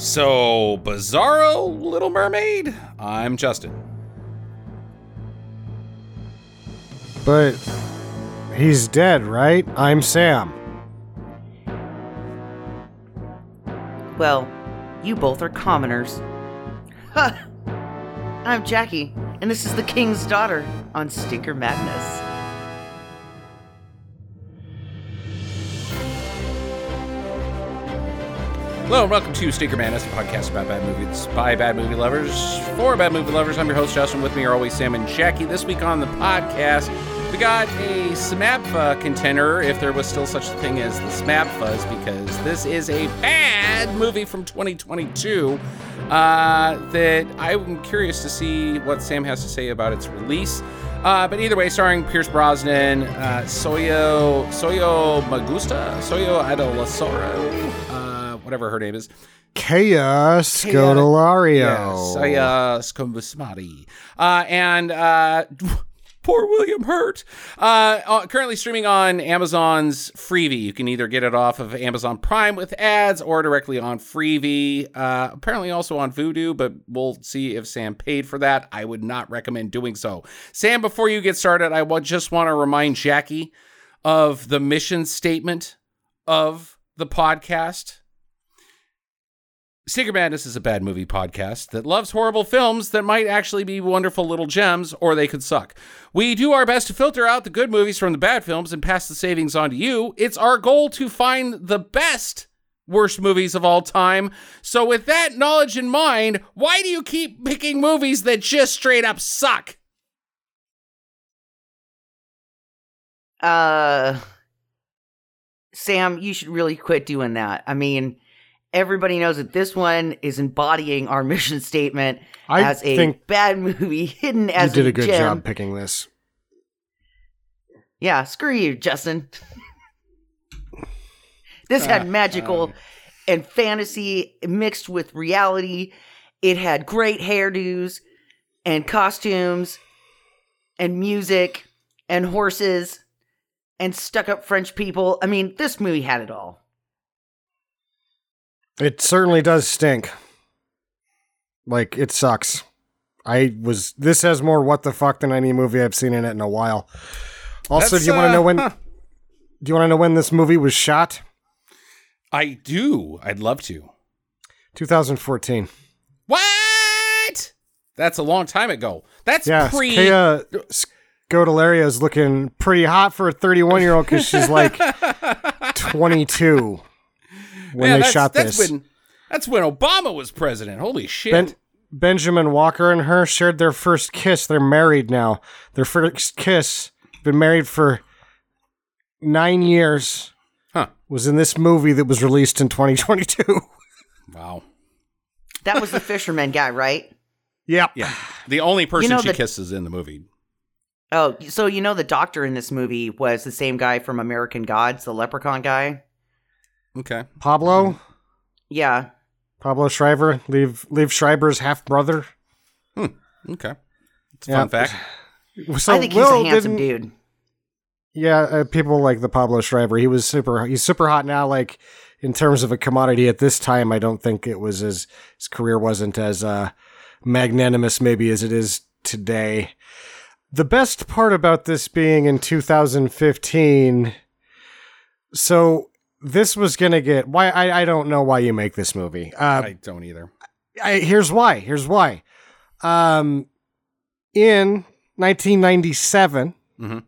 So, Bizarro Little Mermaid? I'm Justin. But he's dead, right? I'm Sam. Well, you both are commoners. Ha! I'm Jackie, and this is the King's Daughter on Stinker Madness. Hello and welcome to Stinker Madness, a podcast about bad movies by bad movie lovers for bad movie lovers. I'm your host, Justin. With me are always Sam and Jackie. This week on the podcast, we got a SMAPFA contender, if there was still such a thing as the SMAPFAs, because this is a bad movie from 2022 uh, that I'm curious to see what Sam has to say about its release. Uh, but either way, starring Pierce Brosnan, uh, Soyo Soyo Magusta, Soyo Adelasoro, whatever her name is. Chaos Chaos- Scodelario. Yes, Sayas Uh, and uh, poor William Hurt. Uh, uh, currently streaming on Amazon's Freevee. You can either get it off of Amazon Prime with ads or directly on Freevee. Uh, apparently also on Vudu, but we'll see if Sam paid for that. I would not recommend doing so. Sam, before you get started, I just want to remind Jackie of the mission statement of the podcast. Stinker Madness is a bad movie podcast that loves horrible films that might actually be wonderful little gems or they could suck. We do our best to filter out the good movies from the bad films and pass the savings on to you. It's our goal to find the best worst movies of all time. So, with that knowledge in mind, why do you keep picking movies that just straight up suck? Uh, Sam, you should really quit doing that. I mean, everybody knows that this one is embodying our mission statement I as a bad movie hidden as you did a good gem. job picking this. Yeah, screw you, Justin. this had Uh, magical um. and fantasy mixed with reality. It had great hairdos and costumes and music and horses and stuck up French people. I mean, this movie had it all. It certainly does stink. Like it sucks. I was. This has more what the fuck than any movie I've seen in it in a while. Also, That's, do you want to uh, know when? huh. Do you want to know when this movie was shot? I do. I'd love to. 2014. What? That's a long time ago. That's Yeah, pre. Kaya Scodelario is looking pretty hot for a 31 year old because she's like 22 when Man, they that's, shot that's this. When, that's when Obama was president. Holy shit. Ben- Benjamin Walker and her shared their first kiss. They're married now. Their first kiss, been married for nine years, Huh. was in this movie that was released in 2022. Wow. That was the fisherman guy, right? yep. Yeah. The only person know she the- kisses in the movie. Oh, so you know the doctor in this movie was the same guy from American Gods, the leprechaun guy? Okay. Pablo, Yeah. Pablo Schreiber, Liev Liev Schreiber's half brother. Okay. It's a Yeah. fun fact. So I think Will he's a handsome dude. Yeah, uh, people like the Pablo Schreiber. He was super. He's super hot now. Like in terms of a commodity at this time, I don't think it was as his career wasn't as uh, magnanimous maybe as it is today. The best part about this being in 2015. So this was gonna get why I I don't know why you make this movie. Uh, I don't either. I, here's why. Here's why. Um, in 1997, Mhm.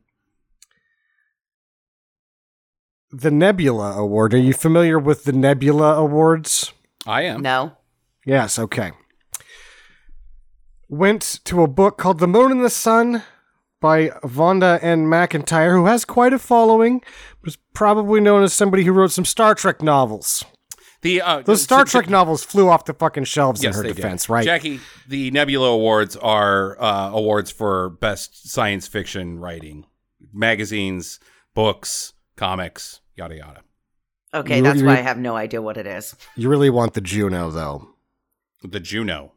the Nebula Award. Are you familiar with the Nebula Awards? I am. No. Yes. Okay. Went to a book called The Moon and the Sun by Vonda N. McIntyre, who has quite a following, was probably known as somebody who wrote some Star Trek novels. The uh, Those Star to- Trek novels flew off the fucking shelves Yes, in her defense, did. right? Jackie, the Nebula Awards are uh, awards for best science fiction writing, magazines, books, comics, yada yada. Okay, You- that's you- why I have no idea what it is. You really want the Juno, though. The Juno.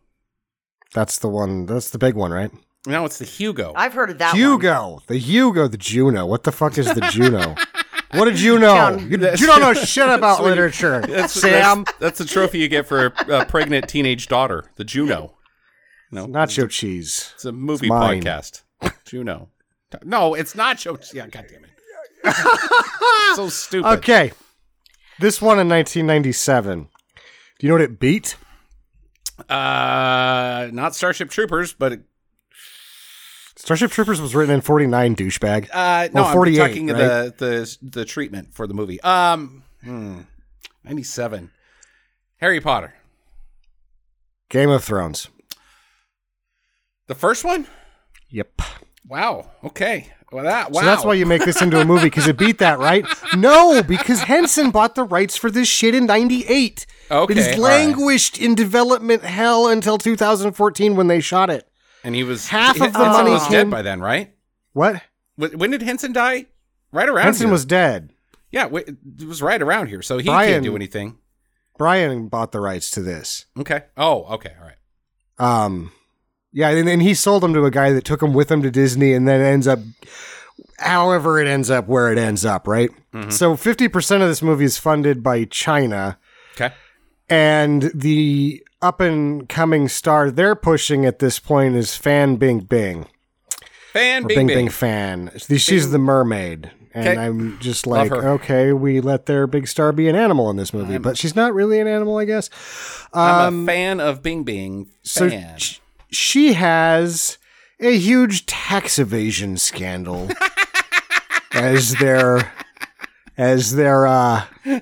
That's the one. That's the big one, right? No, it's the Hugo. I've heard of that one. Hugo, the Hugo, the Juno. What the fuck is the Juno? What did you know? You, you don't know shit about when you- literature, That's, Sam. That's, that's the trophy you get for a, a pregnant teenage daughter, the Juno. No, Nacho cheese. it's a movie mine. podcast. Juno. No, it's nacho. Yeah, God damn it. so stupid. Okay, this one in 1997. Do you know what it beat? Uh, not Starship Troopers, but it, Starship Troopers was written in 49, douchebag. uh, no, Well, 48, I'm talking the the the treatment for the movie. Um, hmm, 97. Harry Potter. Game of Thrones. The first one? Yep. Wow. Okay. Well, that wow. So that's why you make this into a movie because it beat that, right? No, because Henson bought the rights for this shit in '98. Okay, it has all right. languished in development hell until 2014 when they shot it. And he was half of Henson the money was came- dead by then, right? What? When did Henson die? Right around Henson here. was dead. yeah, it was right around here, so he Brian- can't do anything. Brian bought the rights to this. Okay. Oh, okay. All right. Um, yeah, and then he sold them to a guy that took them with him to Disney, and then ends up, however, it ends up where it ends up, right? So 50% of this movie is funded by China, Okay. And the up and coming star they're pushing at this point is Fan Bing Bing. Fan Bing Bing Bing. Bing Fan. She's the mermaid. And Okay. I'm just like, okay, we let their big star be an animal in this movie, but she's not really an animal, I guess. I'm a um, fan of Bing Bing. So Fan. sh- she has a huge tax evasion scandal as they're as they're uh,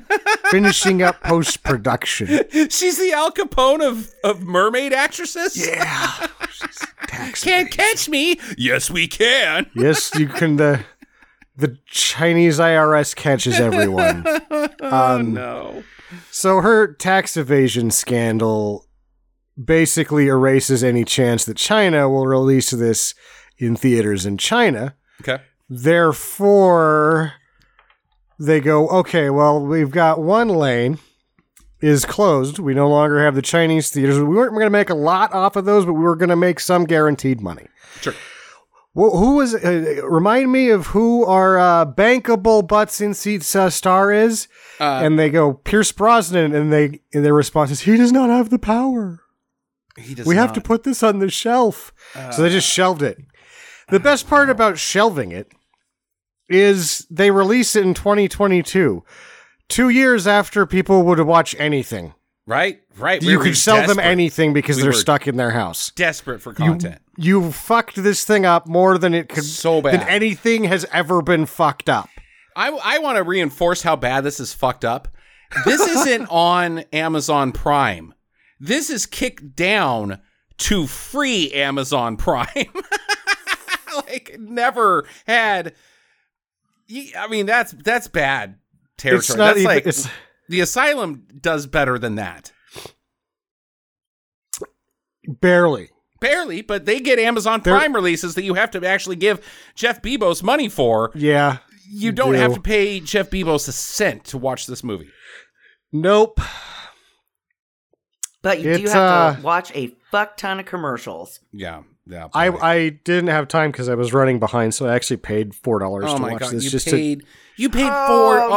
finishing up post production. She's the Al Capone of, of mermaid actresses. Yeah, tax Can't catch me. Yes, we can. yes, you can. The the Chinese IRS catches everyone. Um, No. So her tax evasion scandal basically erases any chance that China will release this in theaters in China. Okay. Therefore, they go, okay, well, we've got one lane is closed. We no longer have the Chinese theaters. We weren't going to make a lot off of those, but we were going to make some guaranteed money. Sure. Well, who was? Uh, remind me of who our uh, bankable butts in seats uh, star is, Uh, and they go Pierce Brosnan, and they and their response is he does not have the power. He does We have to put this on the shelf. so they just shelved it. The best part about shelving it is they release it in 2022, two years after people would watch anything. Right. Right. you could sell them anything because We they're stuck in their house. Desperate for content. You fucked this thing up more than it could So bad. than anything has ever been fucked up. I, I want to reinforce how bad this is fucked up. This isn't on Amazon Prime. This is kicked down to free Amazon Prime. like never had. Ye- I mean, that's that's bad territory. It's not that's even. like it's, the Asylum does better than that. barely. Barely, but they get Amazon They're- Prime releases that you have to actually give Jeff Bezos money for. Yeah. You don't do. have to pay Jeff Bezos a cent to watch this movie. Nope. But you do have uh, to watch a fuck ton of commercials. Yeah, yeah. I. I didn't have time because I was running behind, so I actually paid four dollars oh to my watch god, this. you just paid you paid Oh, for oh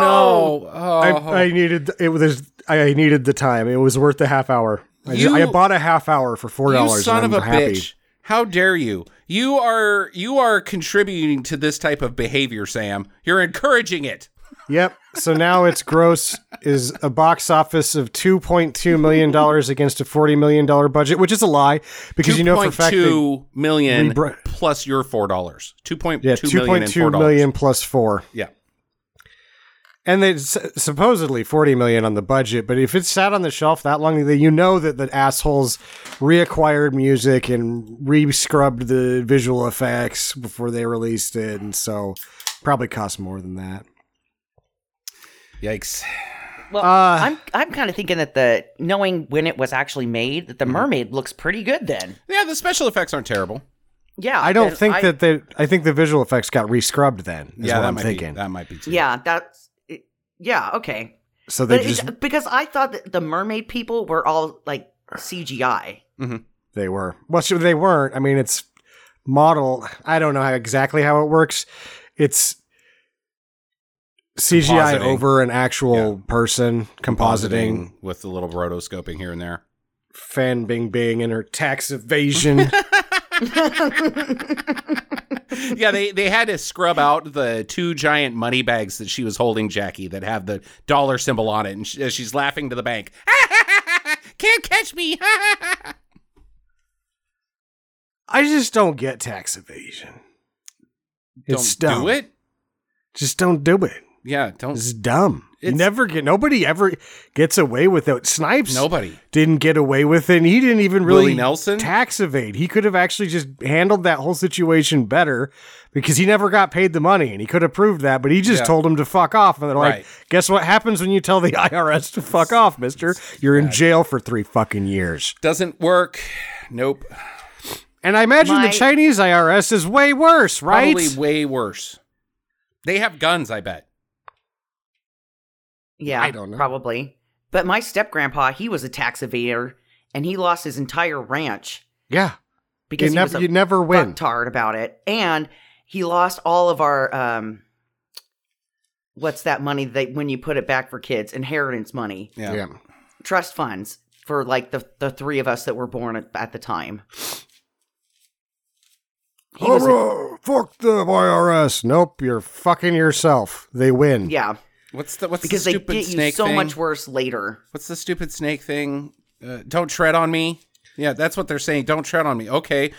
no, to, Oh. I, I needed it was I needed the time. It was worth the half hour. I, ju- You- I bought a half hour for four dollars. son and of I'm a happy. bitch. How dare you? You are you are contributing to this type of behavior, Sam. You're encouraging it. Yep. So now its gross is a box office of two point two million dollars against a forty million dollar budget, which is a lie because you know for a fact two million br- plus your four dollars. Two point yeah two two million point and two four million plus four. Yeah. And they supposedly 40 million on the budget, but if it's sat on the shelf that long, you know that the assholes reacquired music and re-scrubbed the visual effects before they released it, and so probably cost more than that. Yikes. Well, Uh, I'm I'm kind of thinking that the knowing when it was actually made, that the mermaid looks pretty good. Then, Yeah, the special effects aren't terrible. yeah, I don't think I- that the I think the visual effects got re-scrubbed. Then is yeah, what that I'm might thinking. be that might be too. Yeah, that's yeah, okay. so they But just because I thought that the mermaid people were all like CGI. they were. Well, sure, they weren't. I mean, it's model. I don't know how exactly how it works. It's CGI over an actual person compositing with a little rotoscoping here and there. Fan Bing Bing and her tax evasion. yeah, they they had to scrub out the two giant money bags that she was holding, Jackie, that have the dollar symbol on it, and she, she's laughing to the bank. Can't catch me. I just don't get tax evasion. It's don't dumb. do it. Just don't do it. Yeah, don't. It's dumb. You never get nobody ever gets away with it. Snipes Nobody. didn't get away with it. And he didn't even really Willie Nelson? tax evade. He could have actually just handled that whole situation better because he never got paid the money and he could have proved that, but he just Yeah. told him to fuck off. And they're like, Right. guess what happens when you tell the IRS to fuck off, mister? You're in jail for three fucking years. Doesn't work. Nope. And I imagine My- the Chinese IRS is way worse, right? Probably way worse. They have guns, I bet. Yeah, I don't know. Probably. But my step grandpa, he was a tax evader and he lost his entire ranch yeah. because You he was never, a you never win. fucktard about it. And he lost all of our um what's that money that when you put it back for kids, inheritance money, Yeah. yeah. trust funds for like the the three of us that were born at, at the time. He was a- fuck the IRS. Nope, you're fucking yourself. They win. yeah, What's the what's because the they stupid get you snake so thing? much worse later. What's the stupid snake thing? Uh, don't tread on me. Yeah, that's what they're saying. Don't tread on me. Okay.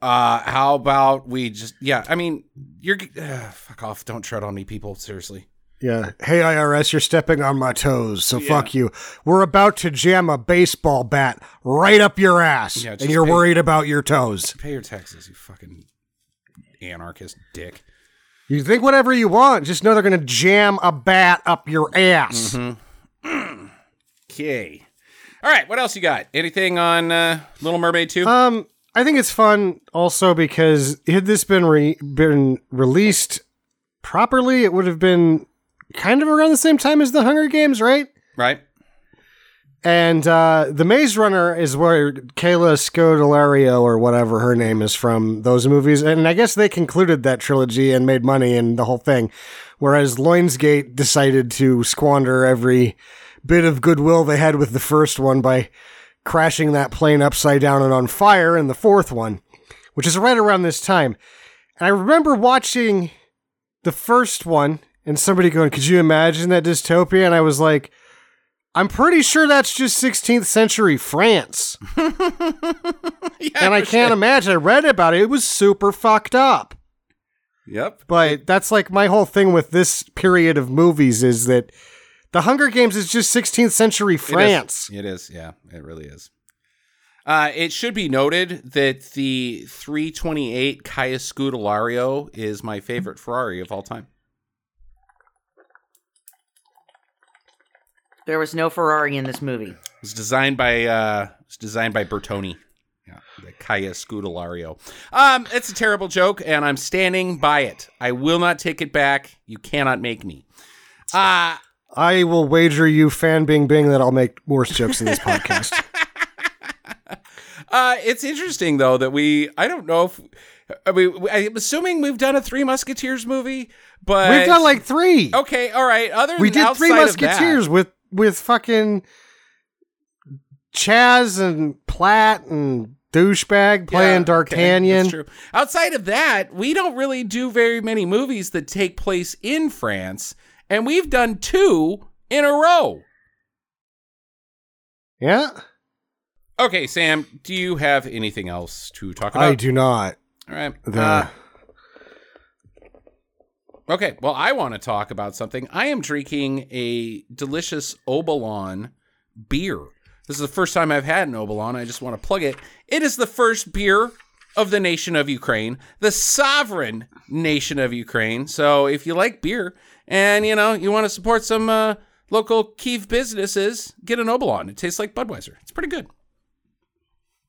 Uh, how about we just? Yeah, I mean, you're uh, fuck off. Don't tread on me, people. Seriously. Yeah. Hey, IRS, you're stepping on my toes, so fuck you. We're about to jam a baseball bat right up your ass, Yeah, and you're pay- worried about your toes. Pay your taxes, you fucking anarchist dick. You think whatever you want, just know they're going to jam a bat up your ass. Mm-hmm. Okay. All right. What else you got? Anything on uh, Little Mermaid two? Um, I think it's fun also because had this been re- been released properly, it would have been kind of around the same time as the Hunger Games, right? right. And uh, the Maze Runner is where Kayla Scodelario or whatever her name is from those movies, and I guess they concluded that trilogy and made money and the whole thing. Whereas Lionsgate decided to squander every bit of goodwill they had with the first one by crashing that plane upside down and on fire in the fourth one, which is right around this time. And I remember watching the first one and somebody going, "Could you imagine that dystopia?" And I was like. I'm pretty sure that's just 16th century France. Yeah, And I can't shit. imagine. I read about it. It was super fucked up. Yep. But that's like my whole thing with this period of movies is that The Hunger Games is just 16th century France. It is. Yeah, it really is. Uh, it should be noted that the 328 Kaya Scudelario is my favorite Ferrari of all time. There was no Ferrari in this movie. It was designed by uh, it was designed by Bertoni. Yeah, the Kaya Scudelario. Um, it's a terrible joke, and I'm standing by it. I will not take it back. You cannot make me. Uh I will wager you, fan Bing Bing, that I'll make worse jokes in this podcast. Uh, it's interesting though that we I don't know if I mean I'm assuming we've done a Three Musketeers movie, but We've done like three. okay, all right. Other we did Three outside of that- Musketeers with with fucking Chaz and Platt and douchebag playing Yeah, okay, D'Artagnan. that's true. Outside of that, we don't really do very many movies that take place in France, and we've done two in a row. yeah, Okay, Sam, do you have anything else to talk about? I do not. All right. The, Uh, okay, well, I want to talk about something. I am drinking a delicious Obolon beer. This is the first time I've had an Obolon. I just want to plug it. It is the first beer of the nation of Ukraine, the sovereign nation of Ukraine. So if you like beer and you know you want to support some uh, local Kiev businesses, get an Obolon. It tastes like Budweiser. It's pretty good.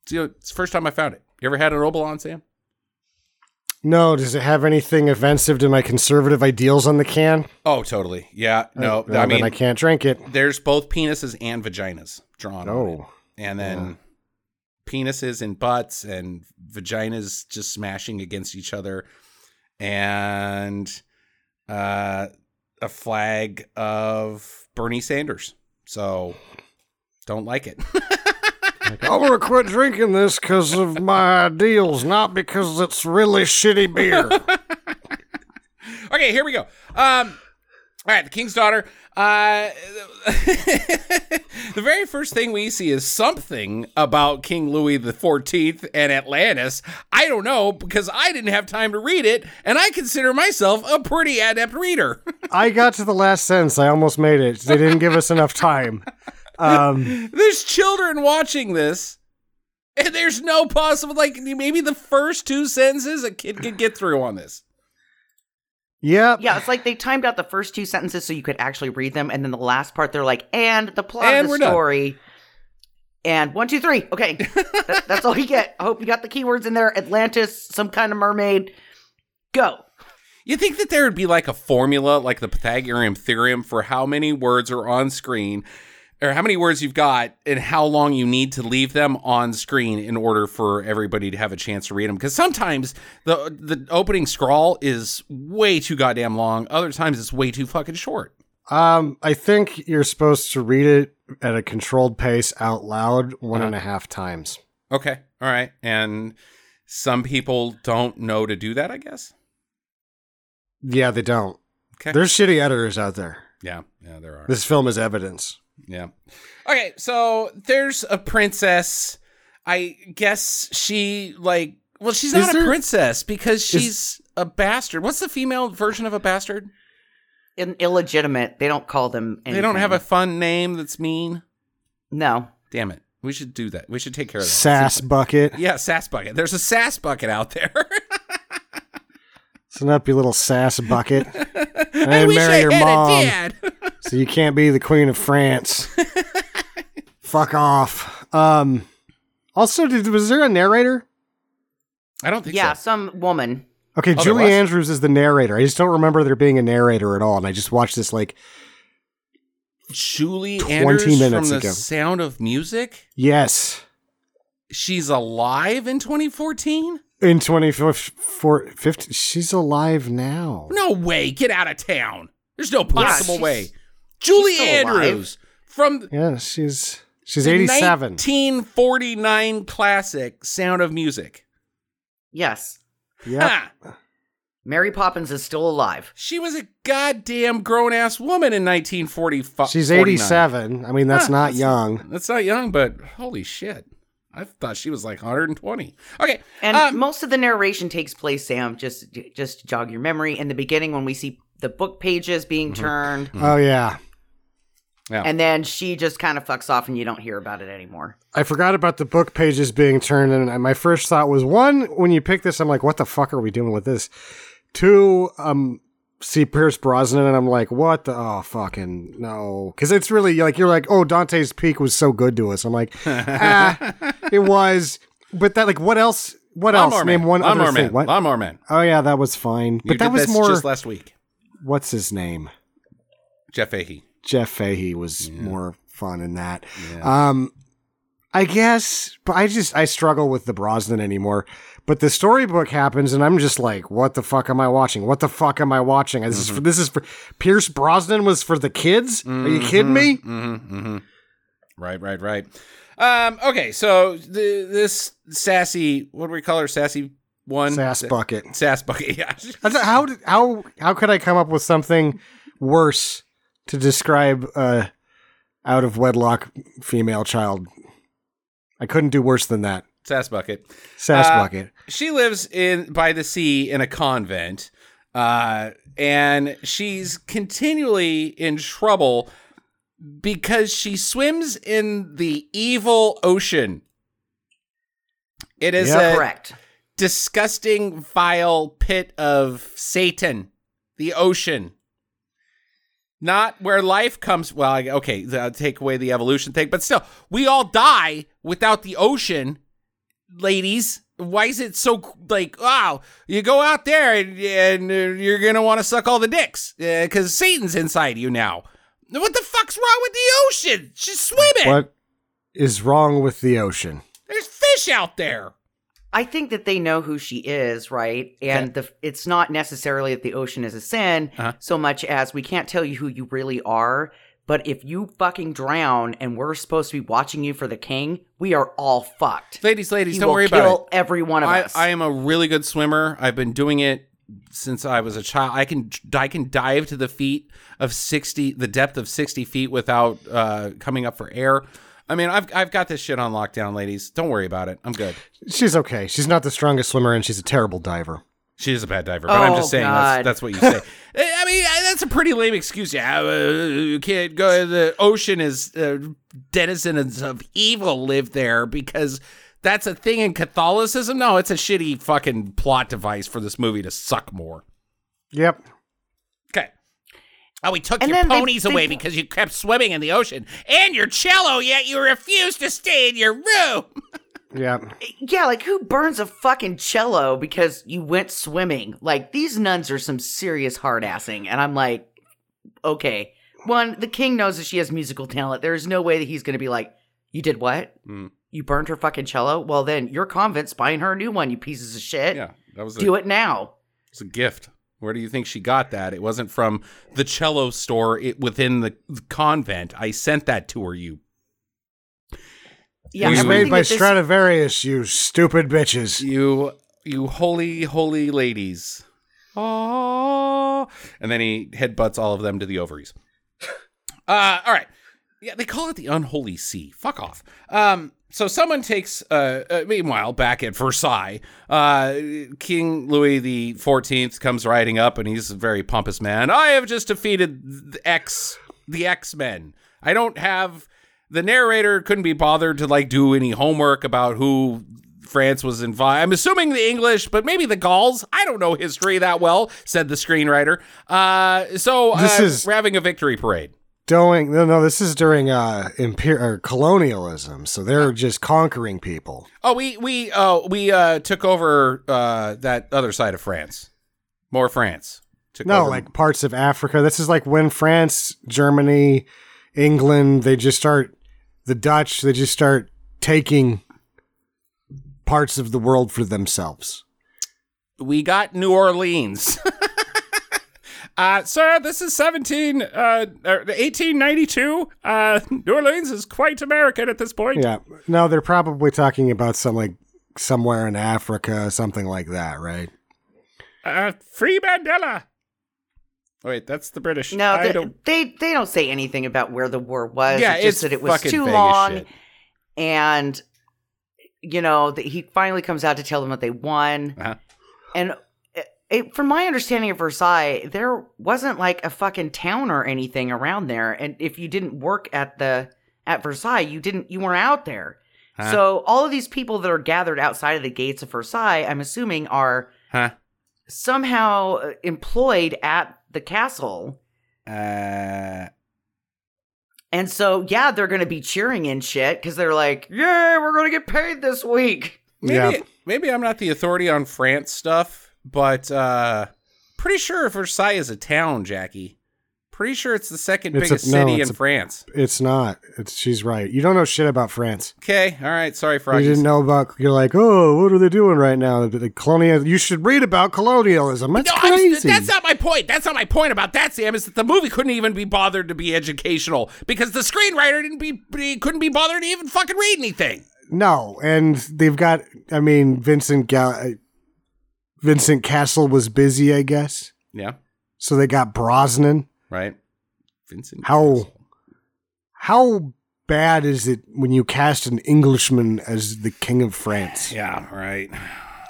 It's, you know, it's the first time I found it. You ever had an Obolon, Sam? No, does it have anything offensive to my conservative ideals on the can? Oh, totally. Yeah. No, I then mean, I can't drink it. there's both penises and vaginas drawn. on it. And then penises and butts and vaginas just smashing against each other. And uh, a flag of Bernie Sanders. So don't like it. I'm gonna quit drinking this because of my ideals, not because it's really shitty beer. okay, here we go. Um, all right, the king's daughter. Uh, the very first thing we see is something about King Louis the Fourteenth and Atlantis. I don't know because I didn't have time to read it, and I consider myself a pretty adept reader. I got to the last sentence. I almost made it. They didn't give us enough time. Um, there's children watching this, and there's no possible like maybe the first two sentences a kid could get through on this. Yep. Yeah, it's like they timed out the first two sentences so you could actually read them, and then the last part they're like, and the plot And of we're the done. story. And one, two, three. Okay, That- that's all you get. I hope you got the keywords in there. Atlantis, some kind of mermaid. Go. You think that there would be like a formula, like the Pythagorean theorem, for how many words are on screen, or how many words you've got, and how long you need to leave them on screen in order for everybody to have a chance to read them? Because sometimes the the opening scrawl is way too goddamn long. Other times it's way too fucking short. Um, I think you're supposed to read it at a controlled pace out loud one Uh-huh. and a half times. Okay, all right, and some people don't know to do that. I guess. Yeah, they don't. Okay. There's shitty editors out there. Yeah, yeah, there are. This film is evidence. Yeah. Okay, so there's a princess. I guess she like well, she's Is not a there- princess because she's a bastard. What's the female version of a bastard? In, illegitimate. They don't call them. Anything. They don't have a fun name that's mean. no. Damn it. We should do that. We should take care of that. Sass bucket. Yeah, sass bucket. There's a sass bucket out there. Listen up, you little sass bucket. hey, And we marry should your hit a mom. dad. so you can't be the queen of France. Fuck off. Um. Also, did, was there a narrator? I don't think so. Yeah, so. some woman. Okay, Oh, Julie? Andrews is the narrator. I just don't remember there being a narrator at all, and I just watched this like Julie 20 Andrews from minutes the. Sound of Music. yes She's alive in 2014. in 2015. She's alive now. No way. Get out of town. There's no possible she's- way. Julie still alive. Andrews from Yeah, she's she's the 87. 1949 classic Sound of Music. Yes. Yeah. Mary Poppins is still alive. She was a goddamn grown ass woman in 1945. She's 87. I mean, that's Huh, not that's- young. That's not young, but holy shit. I thought she was like 120. Okay. And um, most of the narration takes place, Sam, just just jog your memory, in the beginning when we see the book pages being Mm-hmm. turned, Oh yeah. Yeah. and then she just kind of fucks off and you don't hear about it anymore. I forgot about the book pages being turned, and my first thought was one: when you pick this, I'm like, "What the fuck are we doing with this?" Two, um, see Pierce Brosnan, and I'm like, "What the? Oh, fucking no!" Because it's really like you're like, "Oh, Dante's Peak was so good to us." I'm like, ah, it was, but that like, what else? What else? Lawnmower Name Man. one Lawnmower other Man. thing. What? Lawnmower Man. Oh yeah, that was fine, but You that was this more. just last week. What's his name? Jeff Fahey. Jeff Fahey was more fun in that. Um, I guess, but I just I struggle with the Brosnan anymore. But the storybook happens, and I'm just like, what the fuck am I watching? What the fuck am I watching? This is for this is for Pierce Brosnan was for the kids. Are you kidding me? Mm-hmm, mm-hmm. Right, right, right. Um, okay, so the, this sassy, what do we call her? Sassy one? Sass bucket. Sass bucket, yeah. How did, how how could I come up with something worse to describe a out of wedlock female child? I couldn't do worse than that. Sass bucket. Sass Uh, bucket. She lives in by the sea in a convent, uh, and she's continually in trouble because she swims in the evil ocean. It is Yeah. a Correct. Disgusting, vile pit of Satan, the ocean. Not where life comes. Well, okay, I'll take away the evolution thing, but still, we all die without the ocean, ladies. Why is it so like? Wow, you go out there and, and uh, you're gonna want to suck all the dicks because Satan's inside you now. What the fuck's wrong with the ocean? She's swimming. What is wrong with the ocean? There's fish out there. I think that they know who she is, right? And the it's not necessarily that the ocean is a sin Uh-huh. so much as we can't tell you who you really are. But if you fucking drown and we're supposed to be watching you for the king, we are all fucked. Ladies, ladies, He don't worry about it. every one of I, us. I am a really good swimmer. I've been doing it since I was a child. I can I can dive to the feet of sixty, the depth of sixty feet without uh, coming up for air. I mean, I've I've got this shit on lockdown, ladies. Don't worry about it. I'm good. She's okay. She's not the strongest swimmer, and she's a terrible diver. She is a bad diver, but I'm Oh, just saying that's, that's what you say. I mean, that's a pretty lame excuse. Yeah, uh, you can't go. The ocean is uh, denizens of evil live there because that's a thing in Catholicism. No, it's a shitty fucking plot device for this movie to suck more. Yep. Okay. Oh, we took And your then they- ponies they- away because you kept swimming in the ocean and your cello, yet you refused to stay in your room. yeah. yeah, like who burns a fucking cello because you went swimming? Like these nuns are some serious hard assing, and I'm like, okay. One, the king knows that she has musical talent. There's no way that he's gonna be like, you did what? Mm. You burned her fucking cello? Well, then your convent's buying her a new one. You pieces of shit. Yeah, that was a, Do it now. It's a gift. Where do you think she got that? It wasn't from the cello store it, within the the convent. I sent that to her. You, Yeah, it was made by that this- Stradivarius, you stupid bitches. you, you holy, holy ladies. Oh, and then he headbutts all of them to the ovaries. Uh, all right. Yeah, they call it the unholy sea. Fuck off. Um, so someone takes. Uh, uh, meanwhile, back at Versailles, uh, King Louis the Fourteenth comes riding up, and he's a very pompous man. I have just defeated the X, the X Men. I don't have. The narrator couldn't be bothered to like do any homework about who France was involved. I'm assuming the English, but maybe the Gauls. I don't know history that well," said the screenwriter. Uh, so This uh, is- we're having a victory parade. Doing no, no. This is during uh, imperial colonialism, so they're just conquering people. Oh, we we uh we uh took over uh that other side of France. More France. Took No, over- like parts of Africa. This is like when France, Germany, England, they just start the Dutch, they just start taking parts of the world for themselves. we got New Orleans. Uh, sir, this is 17, uh, er, 1892. Uh, New Orleans is quite American at this point. Yeah. No, they're probably talking about some like somewhere in Africa, something like that, right? Uh, free Mandela. Oh, wait, that's the British. No, I they, don't. they they don't say anything about where the war was. Yeah, it's it's just that it was fucking too long, shit. and you know that he finally comes out to tell them that they won. Uh-huh. And it, it, from my understanding of Versailles, there wasn't like a fucking town or anything around there. And if you didn't work at the at Versailles, you didn't you weren't out there. Huh? So all of these people that are gathered outside of the gates of Versailles, I'm assuming, are Huh? somehow uh, employed at the castle. Uh, And so, yeah, they're going to be cheering and shit because they're like, "Yay, we're going to get paid this week." maybe, Yeah. maybe I'm not the authority on France stuff, but uh, pretty sure Versailles is a town, Jackie. Pretty sure it's the second It's a- biggest no, city in a- France. It's not. It's she's right. You don't know shit about France. Okay, all right. Sorry, You didn't know about. You're like, oh, what are they doing right now? The colonial. You should read about colonialism. That's No, crazy. that's not my point. That's not my point about that, Sam. Is that the movie couldn't even be bothered to be educational because the screenwriter didn't be couldn't be bothered to even fucking read anything. no, and they've got. I mean, Vincent Gal- Vincent Cassel was busy, I guess. Yeah, So they got Brosnan. right. Vincent. How- Cassel. How bad is it when you cast an Englishman as the king of France? Yeah, right.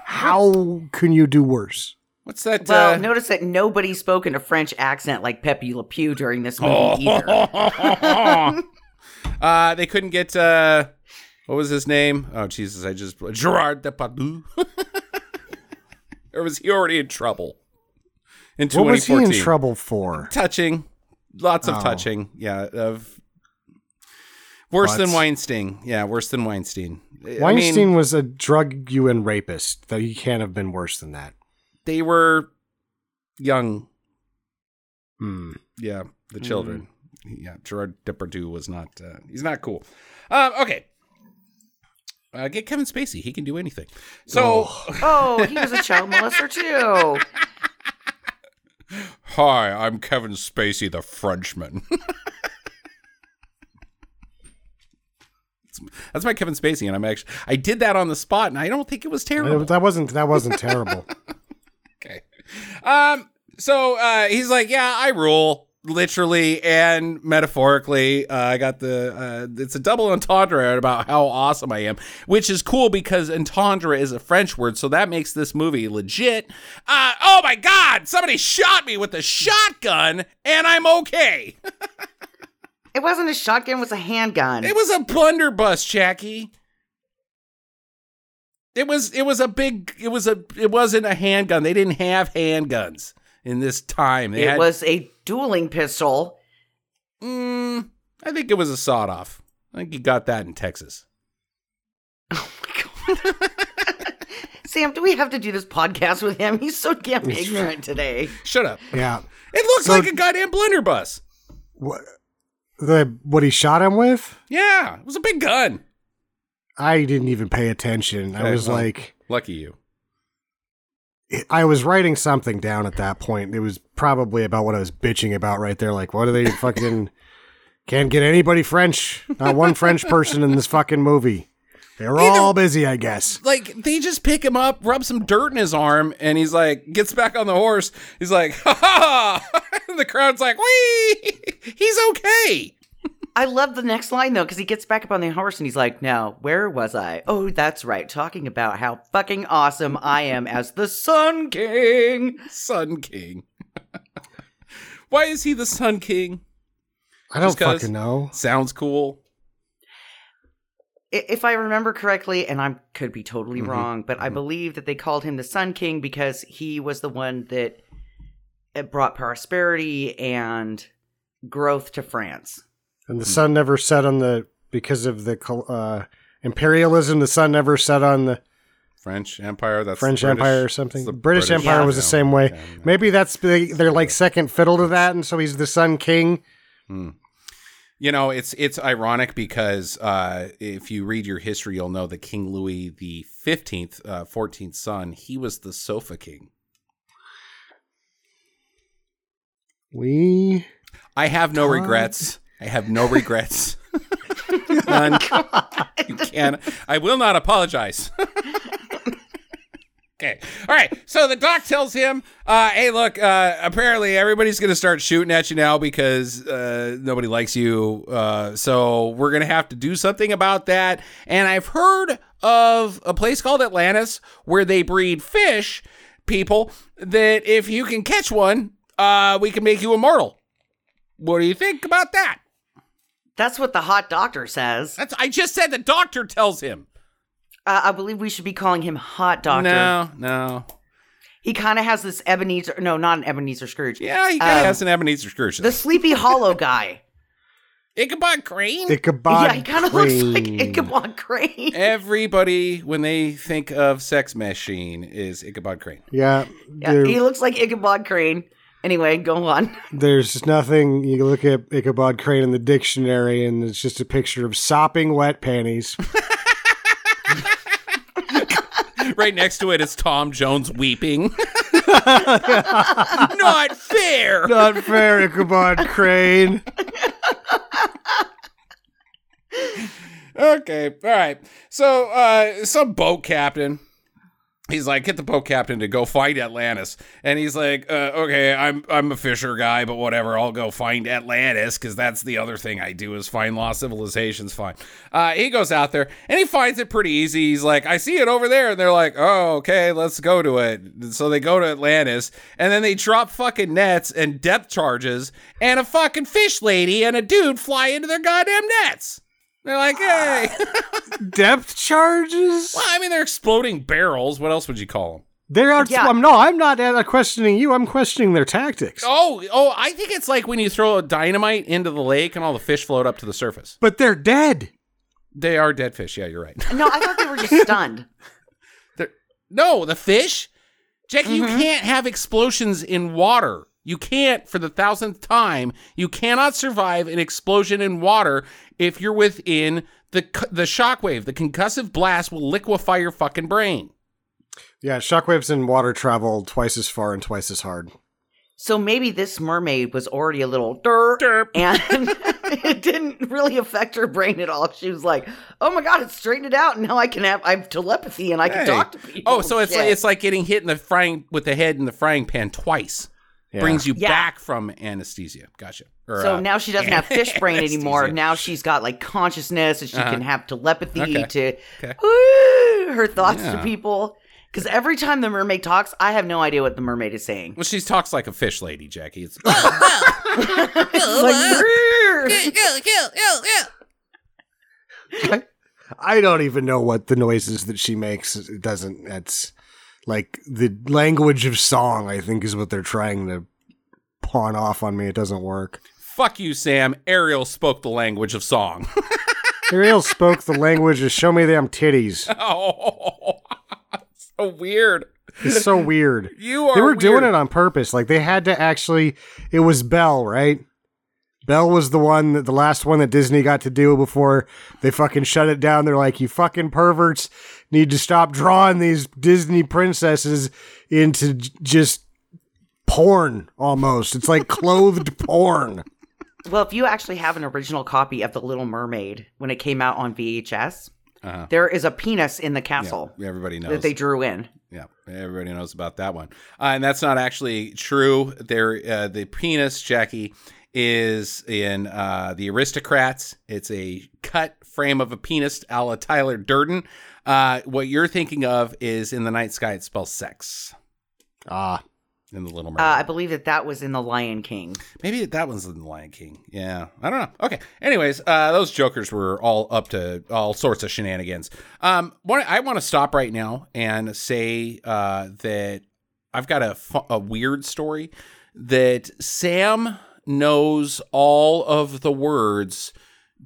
How can you do worse? What's that? Well, uh, notice that nobody spoke in a French accent like Pepe Le Pew during this movie Oh. either. uh, they couldn't get uh, what was his name? Oh Jesus, I just Gerard Depardieu. or was he already in trouble? In What was he in trouble for? touching. Lots of Oh. touching. Yeah of worse than weinstein. Yeah worse than weinstein. I Weinstein mean, was a drug you and rapist, though he can't have been worse than that. they were young. Hmm. yeah the children. Yeah gerard depardieu was not uh, he's not cool. Um, okay Uh, get Kevin Spacey. He can do anything. So, Oh, he was a child molester too. hi, I'm Kevin Spacey, the Frenchman. That's- That's my Kevin Spacey, and I'm actually I did that on the spot, and I don't think it was terrible. That wasn't that wasn't terrible. Okay. Um. So uh, he's like, "Yeah, I rule." Literally and metaphorically, uh, I got the. Uh, it's a double entendre about how awesome I am, which is cool because entendre is a French word, so that makes this movie legit. Uh, oh my God! Somebody shot me with a shotgun, and I'm okay. It wasn't a shotgun; it was a handgun. It was a blunderbuss, Jackie. It was it was a big it was a it wasn't a handgun. They didn't have handguns in this time. They It had, was a dueling pistol. Mm, I think it was a sawed off. I think you got that in Texas. Oh my god. Sam, do we have to do this podcast with him? He's so damn ignorant today. Shut up. Yeah. It looks So- like a goddamn blunderbuss. What the what he shot him with? Yeah, it was a big gun. I didn't even pay attention. I was well. like Lucky you. I was writing something down at that point. It was probably about what I was bitching about right there. Like, what are they fucking can't get anybody French? Not one French person in this fucking movie. They're all busy, I guess. Like they just pick him up, rub some dirt in his arm, and he's like gets back on the horse. He's like, ha ha! And the crowd's like, wee! He's okay. I love the next line though, because he gets back up on the horse and he's like, Now, where was I? Oh, that's right, talking about how fucking awesome I am as the Sun King. Sun King. Why is he the Sun King? I don't fucking know. Sounds cool. If I remember correctly, and I could be totally Mhm, wrong, but I mhm. believe that they called him the Sun King because he was the one that uh, brought prosperity and growth to France. And the sun never set on the because of the uh, imperialism. The sun never set on the French Empire. That's French the British- Empire or something. the British, Empire Yeah. was the same way. Yeah, yeah. Maybe that's they, they're like second fiddle to that, and so he's the Sun King. You know, it's it's ironic because uh, if you read your history, you'll know that King Louis the Fifteenth, uh, fourteenth son, he was the Sofa King. We I have no regrets. I have no regrets. None. You can. I will not apologize. okay. All right. So the doc tells him, uh, "Hey, look. Uh, apparently, everybody's going to start shooting at you now because uh, nobody likes you. Uh, so we're going to have to do something about that. And I've heard of a place called Atlantis where they breed fish. People that if you can catch one, uh, we can make you immortal. What do you think about that? That's what the hot doctor says. That's I just said the doctor tells him. Uh, I believe we should be calling him Hot Doctor. No, no. He kind of has this Ebenezer, no, not an Ebenezer Scrooge. Yeah, he kind of Um, has an Ebenezer Scrooge. The Sleepy Hollow guy. Ichabod Crane. Ichabod. yeah, he kind of looks like Ichabod Crane. Everybody, when they think of Sex Machine, is Ichabod Crane. Yeah, Yeah, he looks like Ichabod Crane. Anyway, go on. there's nothing. You look at Ichabod Crane in the dictionary, and it's just a picture of sopping wet panties. right next to it is Tom Jones weeping. Not fair. Not fair, Ichabod Crane. Okay, all right. So, uh, some boat captain. He's like, get the boat captain to go find Atlantis, and he's like, uh, okay, I'm I'm a fisher guy, but whatever, I'll go find Atlantis because that's the other thing I do is find lost civilizations. Fine. Uh, he goes out there and he finds it pretty easy. He's like, I see it over there, and they're like, oh, okay, let's go to it. So they go to Atlantis, and then they drop fucking nets and depth charges, and a fucking fish lady and a dude fly into their goddamn nets. They're like, hey. Depth charges. well, I mean, they're exploding barrels. What else would you call them? They're out. Yeah. I'm, no, I'm not uh, questioning you. I'm questioning their tactics. Oh, oh, I think it's like when you throw a dynamite into the lake and all the fish float up to the surface. But they're dead. They are dead fish. Yeah, you're right. No, I thought they were just stunned. They're, no, the fish? Jackie, you Mhm. can't have explosions in water. You can't, for the thousandth time, you cannot survive an explosion in water if you're within the c- the shockwave. The concussive blast will liquefy your fucking brain. Yeah, shockwaves in water travel twice as far and twice as hard. So maybe this mermaid was already a little derp, Derp. and it didn't really affect her brain at all. She was like, "Oh my god, it's straightened it out, and now I can have I have telepathy and I can talk to people." Oh, so it's like it's like getting hit in the frying with the head in the frying pan twice. Yeah. Brings you Yeah. back from anesthesia. Gotcha. Or, So uh, now she doesn't have fish brain anymore. Now she's got like consciousness and she Uh-huh. can have telepathy Okay. to Okay. Woo, her thoughts Yeah. to people. Because every time the mermaid talks, I have no idea what the mermaid is saying. Well, she talks like a fish lady, Jackie. It's It's like, I don't even know what the noises that she makes. It doesn't. That's like the language of song. I think is what they're trying to pawn off on me. It doesn't work. fuck you, Sam. Ariel spoke the language of song. Ariel spoke the language of "Show me them titties." oh, so weird. It's so weird. You are. They were doing it on purpose. Like they had to actually. It was Belle, right? Belle was the one that the last one that Disney got to do before they fucking shut it down. They're like, you fucking perverts need to stop drawing these Disney princesses into j- just porn almost. It's like clothed porn. well, if you actually have an original copy of The Little Mermaid when it came out on VHS, Uh-huh. there is a penis in the castle Yeah, everybody knows. that they drew in. Yeah, everybody knows about that one, uh, and that's not actually true. There, uh, the penis, Jackie, is in uh, the Aristocrats. It's a cut frame of a penis, a la Tyler Durden. Uh, what you're thinking of is in the night sky. It spells sex Ah, in the Little Uh, Mermaid. I believe that that was in The Lion King. Maybe that one's in the Lion King. Yeah, I don't know. Okay. Anyways, uh, those jokers were all up to all sorts of shenanigans. Um, one, I want to stop right now and say uh, that I've got a fu- a weird story that Sam knows all of the words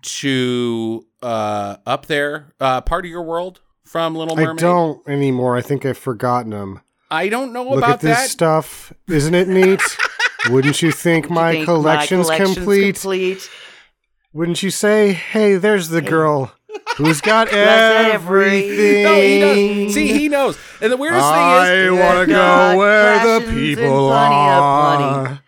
to uh, up there, uh, part of your world from Little Mermaid? I don't anymore. I think I've forgotten them. I don't know Look about at this that. stuff. Isn't it neat? Wouldn't you think my Think collection's, collection's complete? complete? Wouldn't you say, "Hey, there's the girl who's got Got everything"? No, he does. See, he knows. And the weirdest thing I is, want to go where the passions and people plenty of are.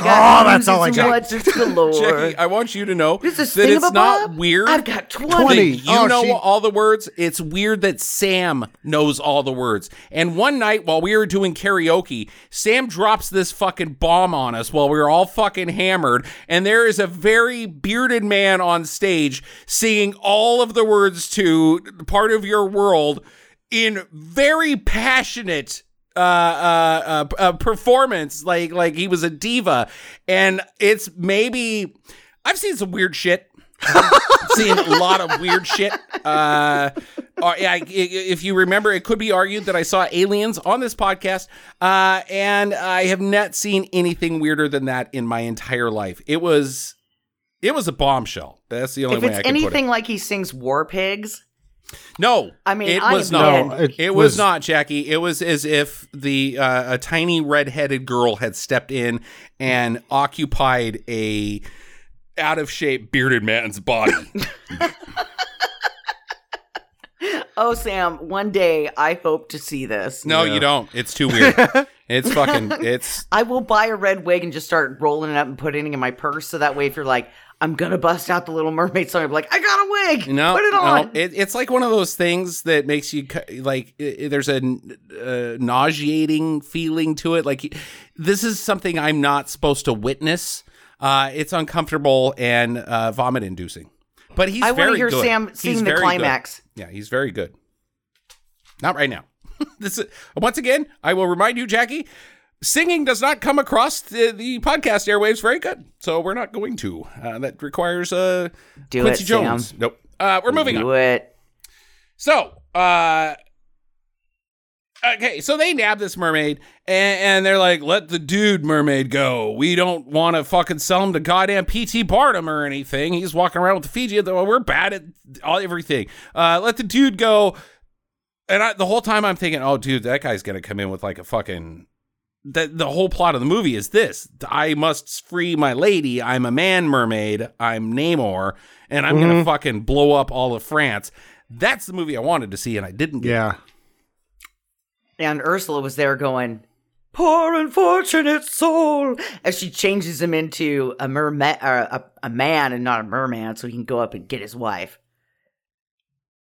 Plenty. I oh, got oh, that's all I got. and galore. Jackie, I want you to know This is that it's thingamabob? not weird. I've got 20. 20. you Oh, know she- all the words. It's weird that Sam knows all the words. And one night while we were doing karaoke, Sam drops this fucking bomb on us while we were all fucking hammered. And there is a very bearded man on stage singing all of the words to part of your world in very passionate uh, uh, uh, uh, performance, like like he was a diva, and it's maybe I've seen some weird shit. I've seen a lot of weird shit. Uh, yeah, i- if you remember, it could be argued that I saw aliens on this podcast, uh, and I have not seen anything weirder than that in my entire life. It was, it was a bombshell. That's the only If way it's I can put it. anything like he sings War Pigs, No, I mean, it I was not. No, It, it was, was- not, Jackie. It was as if the uh, a tiny red-headed girl had stepped in and occupied a out of shape bearded man's body. oh Sam, one day I hope to see this. no, Yeah. you don't. It's too weird. it's fucking. It's I will buy a red wig and just start rolling it up and putting it in my purse, so that way, if you're like, I'm gonna bust out the Little Mermaid song, I'm like, I got a wig. no, put it no. on. It, it's like one of those things that makes you like. i- i- there's a uh, nauseating feeling to it. Like this is something I'm not supposed to witness. Uh, it's uncomfortable and uh, vomit-inducing. But he's I want to hear good. Sam He's the very good. climax. Yeah, he's very good. Not right now. this is, once again, I will remind you, Jackie, singing does not come across the, the podcast airwaves very good. So we're not going to. Uh, that requires uh, Do Quincy it, Jones. Sam. Nope. Uh, we're moving on. Do it. So, uh, okay, so they nab this mermaid and, and they're like, let the dude mermaid go. We don't want to fucking sell him to goddamn P.T. Barnum or anything. He's walking around with the Fiji. Though we're bad at all everything. Uh, let the dude go. And I, the whole time I'm thinking, oh, dude, that guy's gonna come in with like a fucking that the whole plot of the movie is this: I must free my lady. I'm a man mermaid. I'm Namor, and I'm Mm-hmm. gonna fucking blow up all of France. That's the movie I wanted to see, and I didn't get. Yeah. And Ursula was there going, Poor unfortunate soul, as she changes him into a merman, uh, a, a man and not a merman, so he can go up and get his wife.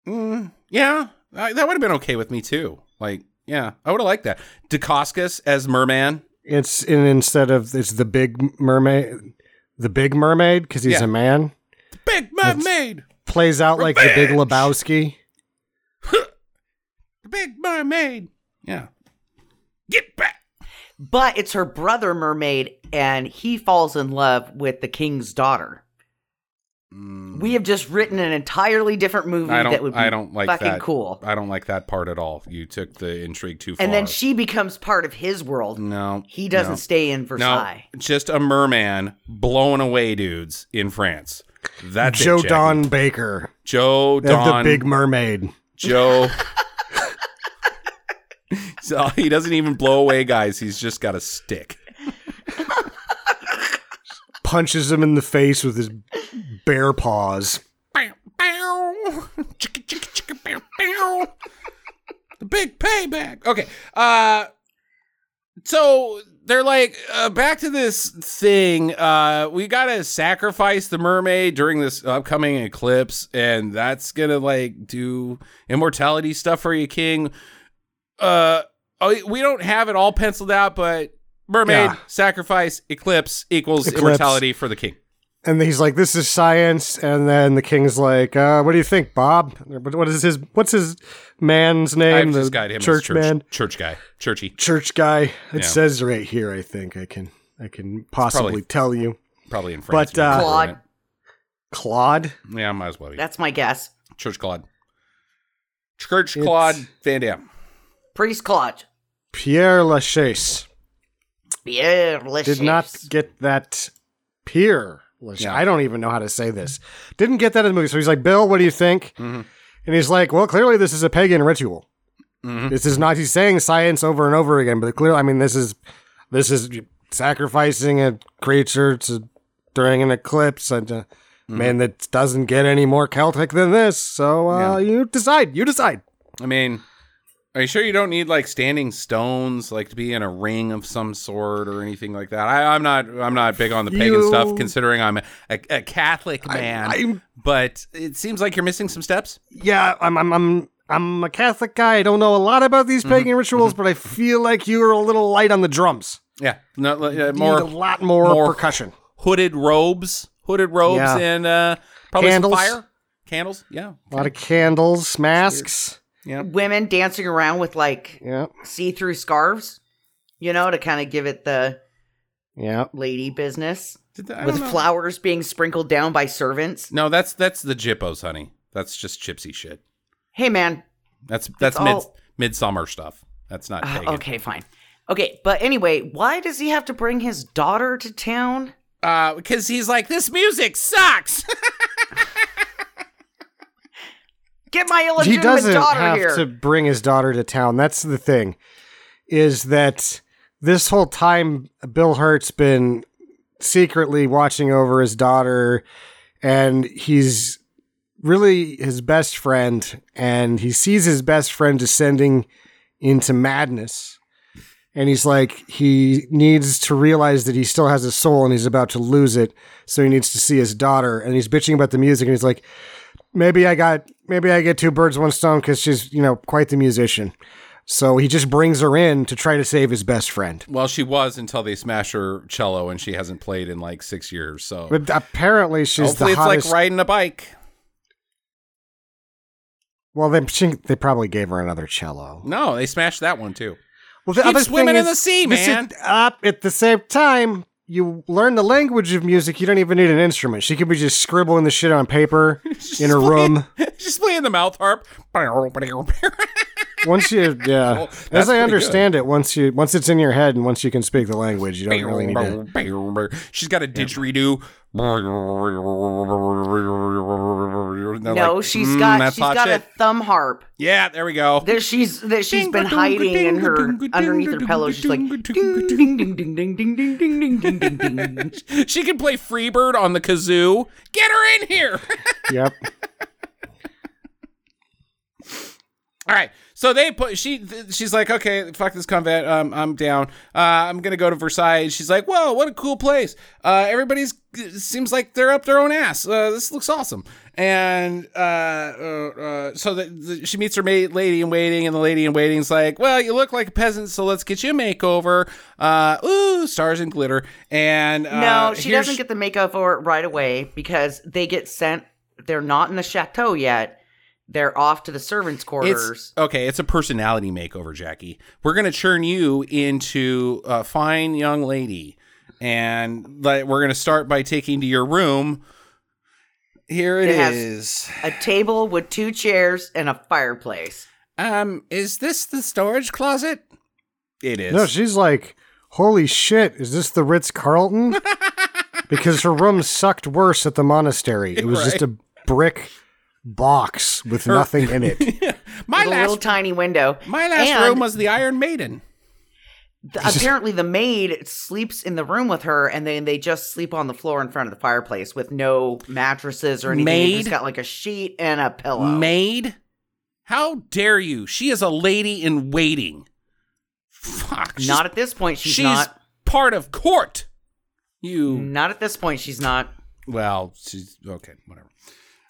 Mm, yeah, I, that would have been okay with me too. Like, yeah, I would have liked that. Dacascos as merman. It's in instead of it's the big mermaid, the big mermaid because he's Yeah. a man The Big mermaid. plays out like the Big Lebowski. The big mermaid. Yeah. Get back. But it's her brother mermaid, and he falls in love with the king's daughter. We have just written an entirely different movie Mm. I don't. that would be I don't like fucking that. cool. I don't like that part at all. You took the intrigue too far. And then she becomes part of his world. No. He doesn't no. stay in Versailles. No, Versailles. just a merman blowing away dudes in France. That's Joe it, Jackie. Don Baker, Joe as the Big Mermaid. Joe. so he doesn't even blow away guys. He's just got a stick. punches him in the face with his bare paws. Bow, bow. Chicka, chicka, chicka, bow, bow. The big payback. Okay. Uh so they're like uh, back to this thing. Uh we got to sacrifice the mermaid during this upcoming eclipse and that's to like do immortality stuff for you king. Uh oh, we don't have it all penciled out but mermaid Yeah. sacrifice eclipse equals Eclipse. immortality for the king. And he's like, "This is science." And then the king's like, uh, "What do you think, Bob? What what is his? What's his man's name? I've the just got him church church man, church guy, churchy. church guy. It Yeah. says right here. I think I can I can possibly probably- tell you. Probably in France. But, uh, Claude. Claude. Yeah, might as well. Be. That's my guess. Church Claude. Church It's- Claude Van Damme. Priest Claude. Pierre Lachaise Pierre did not get that. Pierre Lachaise. Yeah. I don't even know how to say this. Didn't get that in the movie. So he's like, "Bill, what do you think?" Mhm. And he's like, "Well, clearly this is a pagan ritual. Mhm. This is not." He's saying science over and over again, but clearly, I mean, this is this is sacrificing a creature to during an eclipse, and uh, Mm-hmm. man, that doesn't get any more Celtic than this. So uh, you decide. You decide. I mean, are you sure you don't need like standing stones, like to be in a ring of some sort or anything like that? I, I'm not. I'm not big on the pagan You- stuff, considering I'm a, a, Catholic man. I'm but it seems like you're missing some steps. yeah. I'm I'm I'm. I'm a Catholic guy. I don't know a lot about these Mm-hmm. pagan rituals, but I feel like you are a little light on the drums. Yeah, uh, You more need a lot more, more- percussion. hooded robes, hooded robes, Yeah. and uh, probably Candles. some fire. Candles, yeah, A lot of candles, masks. Yeah. Women dancing around with like Yeah, see through scarves, you know, to kind of give it the yeah. lady business. Did that- I With don't know. flowers being sprinkled down by servants. No, that's that's the Jippos, honey. That's just gypsy shit. Hey, man. That's that's all- midsummer stuff. That's not Uh, okay, fine. Okay, but anyway, why does he have to bring his daughter to town? Uh, because he's like, this music sucks. Get my he doesn't daughter have here. to bring his daughter to town. That's the thing, is that this whole time Bill Hurt's been secretly watching over his daughter, and he's really his best friend, and he sees his best friend descending into madness. And he's like, he needs to realize that he still has a soul and he's about to lose it. So he needs to see his daughter. And he's bitching about the music. And he's like, maybe I got maybe I get two birds one stone because she's you know quite the musician. So he just brings her in to try to save his best friend. well, she was until they smash her cello, and she hasn't played in like six years. So But apparently she's hopefully, the it's like riding a bike. Well, they she, they probably gave her another cello. No, they smashed that one too. Well, the Keep other swimming in the sea, this is- man. up at the same time, you learn the language of music. You don't even need an instrument. She could be just scribbling the shit on paper in her room. She's playing the mouth harp. Once you, yeah, as I understand it, once you once it's in your head and once you can speak the language, you don't really need to. She's got a didgeridoo no, like, she's "Mm, got she's got shit." a thumb harp Yeah, there we go. that she's that she's been hiding in her underneath her pillow. She's like ding ding ding ding ding ding ding ding ding ding. she can play Freebird on the kazoo. Get her in here. Yep. All right. So they put she she's like, okay, fuck this convent. Um, I'm down. Uh, I'm gonna go to Versailles. She's like, whoa, what a cool place. Uh, everybody's seems like they're up their own ass. Uh, this looks awesome. And uh, uh, uh so the, the, she meets her lady in waiting, and the lady in waiting's like, well, you look like a peasant, so let's get you a makeover. Uh, ooh, stars and glitter. And uh, No, she doesn't get the makeover right away because they get sent. They're not in the chateau yet. They're off to the servants' quarters. It's okay. It's a personality makeover, Jackie. We're gonna churn you into a fine young lady, and like we're gonna start by taking to your room. Here it It has- a table with two chairs and a fireplace. Um, is this the storage closet? It is. No, she's like, holy shit, is this the Ritz Carlton? because her room sucked worse at the monastery. It was just a brick box with nothing in it. my With a little tiny window. my last And room was the Iron Maiden. th- apparently the maid sleeps in the room with her, and then they just sleep on the floor in front of the fireplace with no mattresses or anything. They Maid? just got like a sheet and a pillow. Maid? How dare you? She is a lady in waiting. Fuck. she's not at this point. She's, she's not. part of court. You Not at this point. She's not. well, she's okay. Whatever.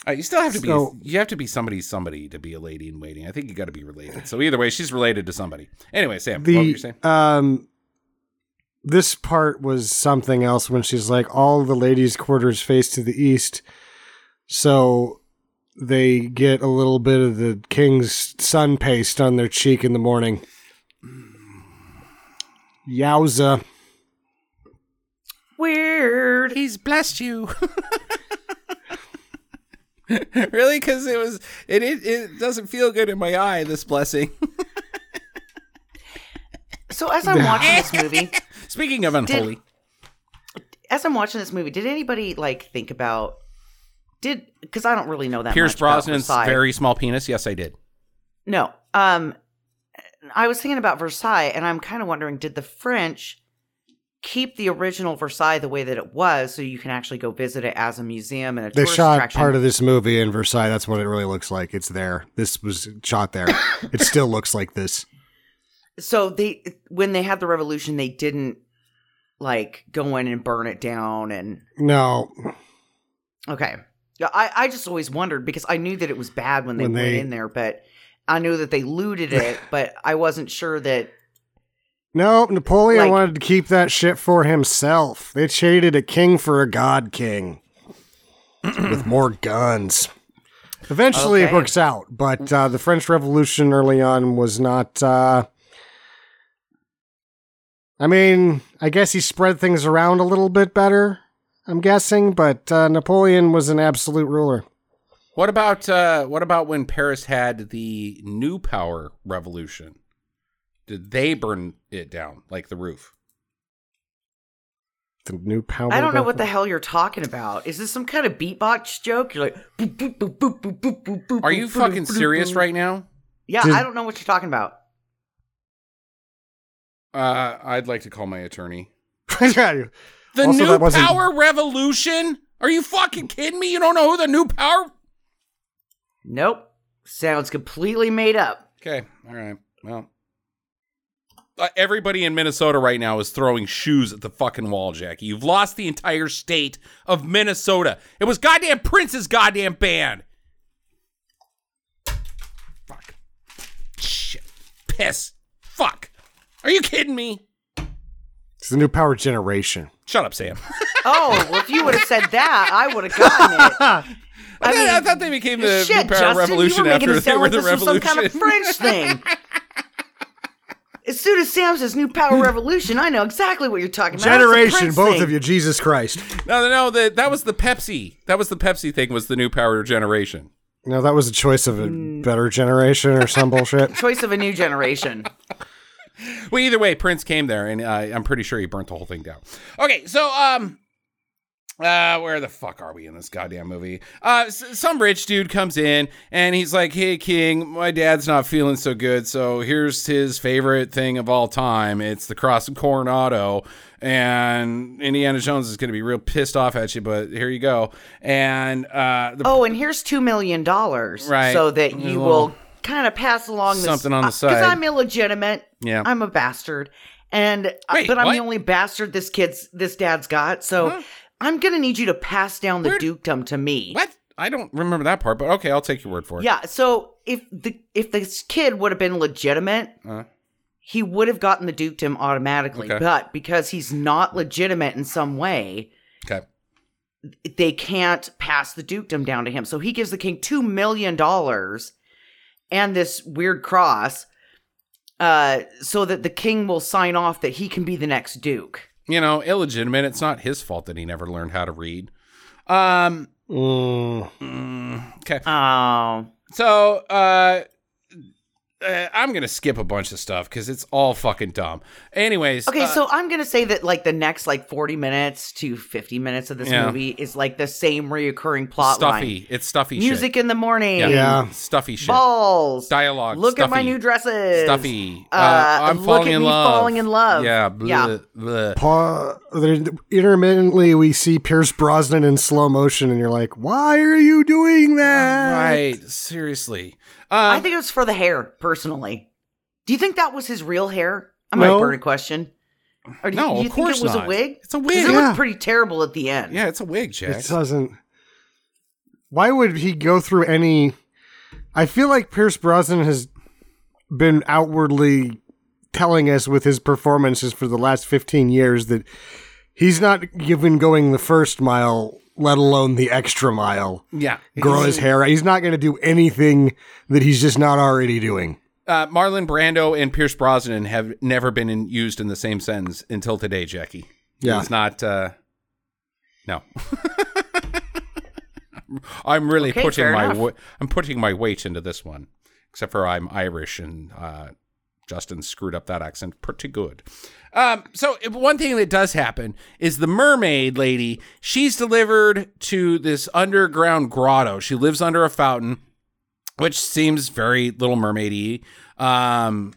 Uh, you still have to be you have to be somebody, somebody to be a lady in waiting. I think you got to be related. So either way, she's related to somebody. Anyway, Sam, what were you saying? Um this part was something else when she's like all the ladies' quarters face to the east. So they get a little bit of the king's sun paste on their cheek in the morning. Yowza. Weird. He's blessed you. really? Because it was. It, it it doesn't feel good in my eye. This blessing. So as I'm watching this movie, Speaking of unholy, as I'm watching this movie, did anybody like think about did because I don't really know that Pierce much about Brosnan's Versailles. very small penis. Yes, I did. no. Um, I was thinking about Versailles, and I'm kind of wondering, did the French keep the original Versailles the way that it was, so you can actually go visit it as a museum and a They tourist shot attraction? part of this movie in Versailles. That's what it really looks like. It's there. This was shot there. it still looks like this. so they when they had the revolution, they didn't like go in and burn it down and No, Okay. Yeah, I, I just always wondered because I knew that it was bad when they When went they- in there, but I knew that they looted it, but I wasn't sure that No, Napoleon Like- wanted to keep that shit for himself. They traded a king for a god king with more guns. Eventually, it Okay. works out, but uh, the French Revolution early on was not. Uh, I mean, I guess he spread things around a little bit better. I'm guessing, but uh, Napoleon was an absolute ruler. What about uh, what about when Paris had the New Power Revolution? Did they burn it down like the roof? The new power. I don't know what the hell you're talking about. Is this some kind of beatbox joke? You're like, boop, boop, boop, boop, boop, boop, boop, boop, Are you boop, fucking boop, serious boop. right now? Yeah, Did- I don't know what you're talking about. Uh, I'd like to call my attorney. Yeah, The Also, New that wasn't- Power Revolution? Are you fucking kidding me? You don't know who the New Power? Nope. Sounds completely made up. Okay, all right. Well, Uh, everybody in Minnesota right now is throwing shoes at the fucking wall, Jackie. You've lost the entire state of Minnesota. It was goddamn Prince's goddamn band. Fuck. Shit. Piss. Fuck. Are you kidding me? It's the new power generation. Shut up, Sam. Oh, well, if you would have said that, I would have gotten it. I, I mean, I thought they became the Shit, New Power Justin, Revolution you were making after it they were like the this was some kind of French thing. As soon as Sam says "New Power Revolution," I know exactly what you're talking about. Generation, both thing. of you. Jesus Christ. no, no, no. The, that was the Pepsi. That was the Pepsi thing. Was the New Power Generation? No, that was a choice of a better generation or some bullshit. Choice of a new generation. Well, either way, Prince came there, and uh, I'm pretty sure he burnt the whole thing down. Okay, so um, Uh, where the fuck are we in this goddamn movie? Uh, s- some rich dude comes in and he's like, "Hey, King, my dad's not feeling so good, so here's his favorite thing of all time. It's the Cross of Coronado." And Indiana Jones is gonna be real pissed off at you, but here you go. And uh, the, Oh, and here's two million dollars, Right. So that you little- will kind of pass along this, Something on the side because. I'm illegitimate. yeah, I'm a bastard, and uh, Wait, but I'm what? the only bastard this kid's this dad's got. So Huh? I'm gonna need you to pass down the Where- dukedom to me. what? I don't remember that part, but okay, I'll take your word for it. Yeah. So if the if this kid would have been legitimate, Uh, he would have gotten the dukedom automatically. Okay. But because he's not legitimate in some way, okay. they can't pass the dukedom down to him. So he gives the king two million dollars and this weird cross, uh, so that the king will sign off that he can be the next duke. You know, illegitimate. It's not his fault that he never learned how to read. Um. Mm. mm, okay. Oh, So, uh, uh, I'm gonna skip a bunch of stuff because it's all fucking dumb. Anyways, okay. uh, so I'm gonna say that like the next like 40 minutes to 50 minutes of this Yeah. movie is like the same reoccurring plot stuffy. line. It's stuffy. Music in the morning. shit. Yeah. stuffy shit. Balls. Dialogue. Look at my new dresses. Stuffy. Uh, Uh, I'm look falling at in me love. falling in love. Yeah. Bleh, Yeah. bleh. Pa- there, intermittently, we see Pierce Brosnan in slow motion, and you're like, "Why are you doing that?" Right. Seriously. Um, I think it was for the hair, personally. Do you think that was his real hair? I might No. burn a question. Or do No, you, of you course think it was not. a wig? It's a wig. It Yeah. looked pretty terrible at the end. yeah, it's a wig, Jack. It doesn't. Why would he go through any? I feel like Pierce Brosnan has been outwardly telling us with his performances for the last 15 years that he's not even going the first mile, let alone the extra mile. yeah. Grow his hair. out. He's not going to do anything that he's just not already doing. Uh, Marlon Brando and Pierce Brosnan have never been in, used in the same sentence until today, Jackie. Yeah. It's not. Uh, no. I'm really Okay, putting my wa- I'm putting my weight into this one, except for I'm Irish and uh, Justin screwed up that accent pretty good. Um, so one thing that does happen is the mermaid lady. She's delivered to this underground grotto. She lives under a fountain which seems very Little Mermaidy. Um,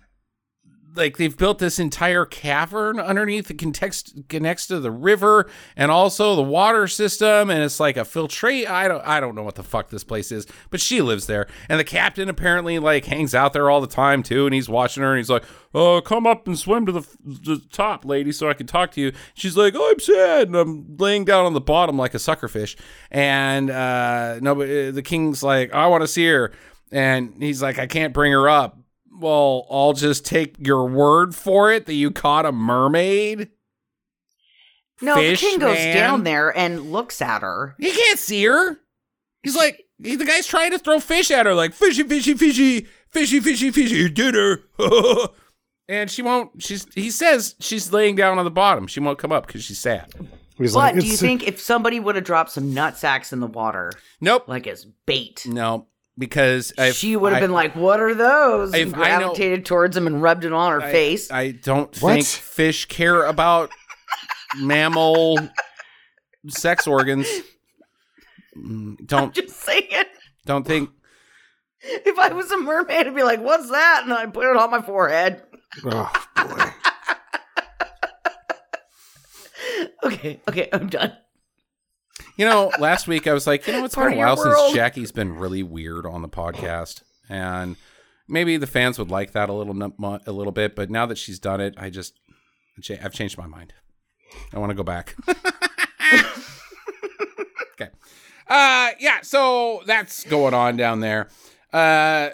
like they've built this entire cavern underneath the context connects to the river and also the water system, and it's like a filtrate. I don't, I don't know what the fuck this place is, but she lives there, and the captain apparently like hangs out there all the time too, and he's watching her, and he's like, "Oh, come up and swim to the, the top, lady, so I can talk to you." She's like, "Oh, I'm sad," and I'm laying down on the bottom like a suckerfish, and uh, no, but uh, the king's like, "I want to see her." And he's like, I can't bring her up. Well, I'll just take your word for it that you caught a mermaid. No, Fish the king goes man. down there and looks at her. He can't see her. He's like, he, the guy's trying to throw fish at her, like fishy, fishy, fishy, fishy, fishy, fishy dinner. and she won't. She's. He says she's laying down on the bottom. She won't come up because she's sad. He's But like, do you think if somebody would have dropped some nut sacks in the water, Nope. like as bait, No, because if she would have I- been like, "What are those?" If and I know- gravitated towards him and rubbed it on her I- face. I don't What? think fish care about mammal sex organs. Mm, Don't Just saying. don't think. If I was a mermaid, I'd be like, "What's that?" And I put it on my forehead. oh, boy. Okay, okay, I'm done. You know, last week I was like, you know, it's Part been a while since. Jackie's been really weird on the podcast, and maybe the fans would like that a little a little bit. But now that she's done it, I just I've changed my mind. I want to go back. okay. Uh, yeah. So that's going on down there. Uh,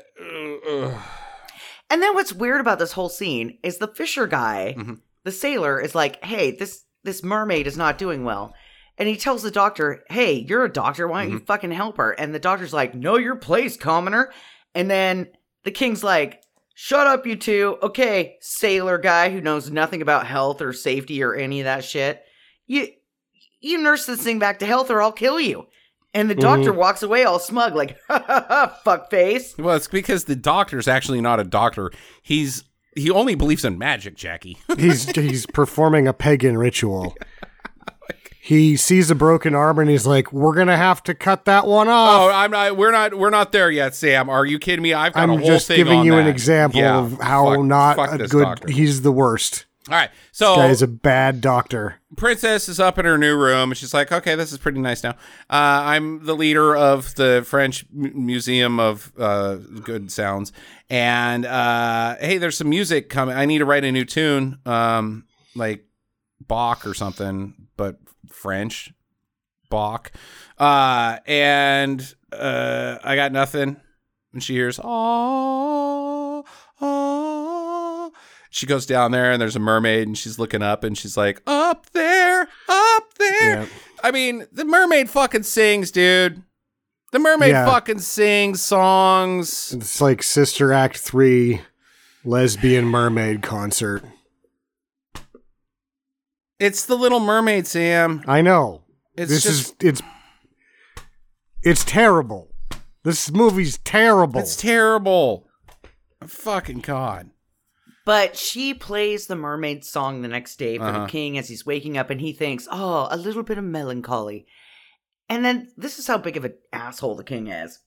And then what's weird about this whole scene is the fisher guy, Mhm. the sailor, is like, "Hey, this this mermaid is not doing well," and he tells the doctor, "Hey, you're a doctor. Why don't you mm-hmm. fucking help her?" And the doctor's like, "Know your place, commoner." And then the king's like, "Shut up, you two. Okay, sailor guy who knows nothing about health or safety or any of that shit. You you nurse this thing back to health, or I'll kill you." And the doctor mm-hmm. walks away all smug, like, "Ha ha ha, fuck face." well, it's because the doctor's actually not a doctor. He's he only believes in magic, Jackie. he's he's performing a pagan ritual. he sees a broken arm and he's like, "We're gonna have to cut that one off." Oh, I'm not. We're not. We're not there yet, Sam. Are you kidding me? I've got a I'm whole just thing giving on you an example Yeah, of how fuck- not fuck a good. doctor. He's the worst. All right. So Guy is a bad doctor. princess is up in her new room and she's like okay this is pretty nice now uh, i'm the leader of the french M- museum of uh, good sounds and uh, hey there's some music coming i need to write a new tune um, like bach or something but french bach uh, and uh, i got nothing and she hears oh oh she goes down there and there's a mermaid and she's looking up and she's like up there up there Yeah. i mean the mermaid fucking sings dude the mermaid Yeah. fucking sings songs It's like Sister Act three, lesbian mermaid concert. It's the little mermaid sam I know. it's this just is it's it's terrible. This movie's terrible. it's terrible fucking god But she plays the mermaid song the next day for Uh-huh. the king as he's waking up and he thinks, oh, a little bit of melancholy. And then this is how big of an asshole the king is.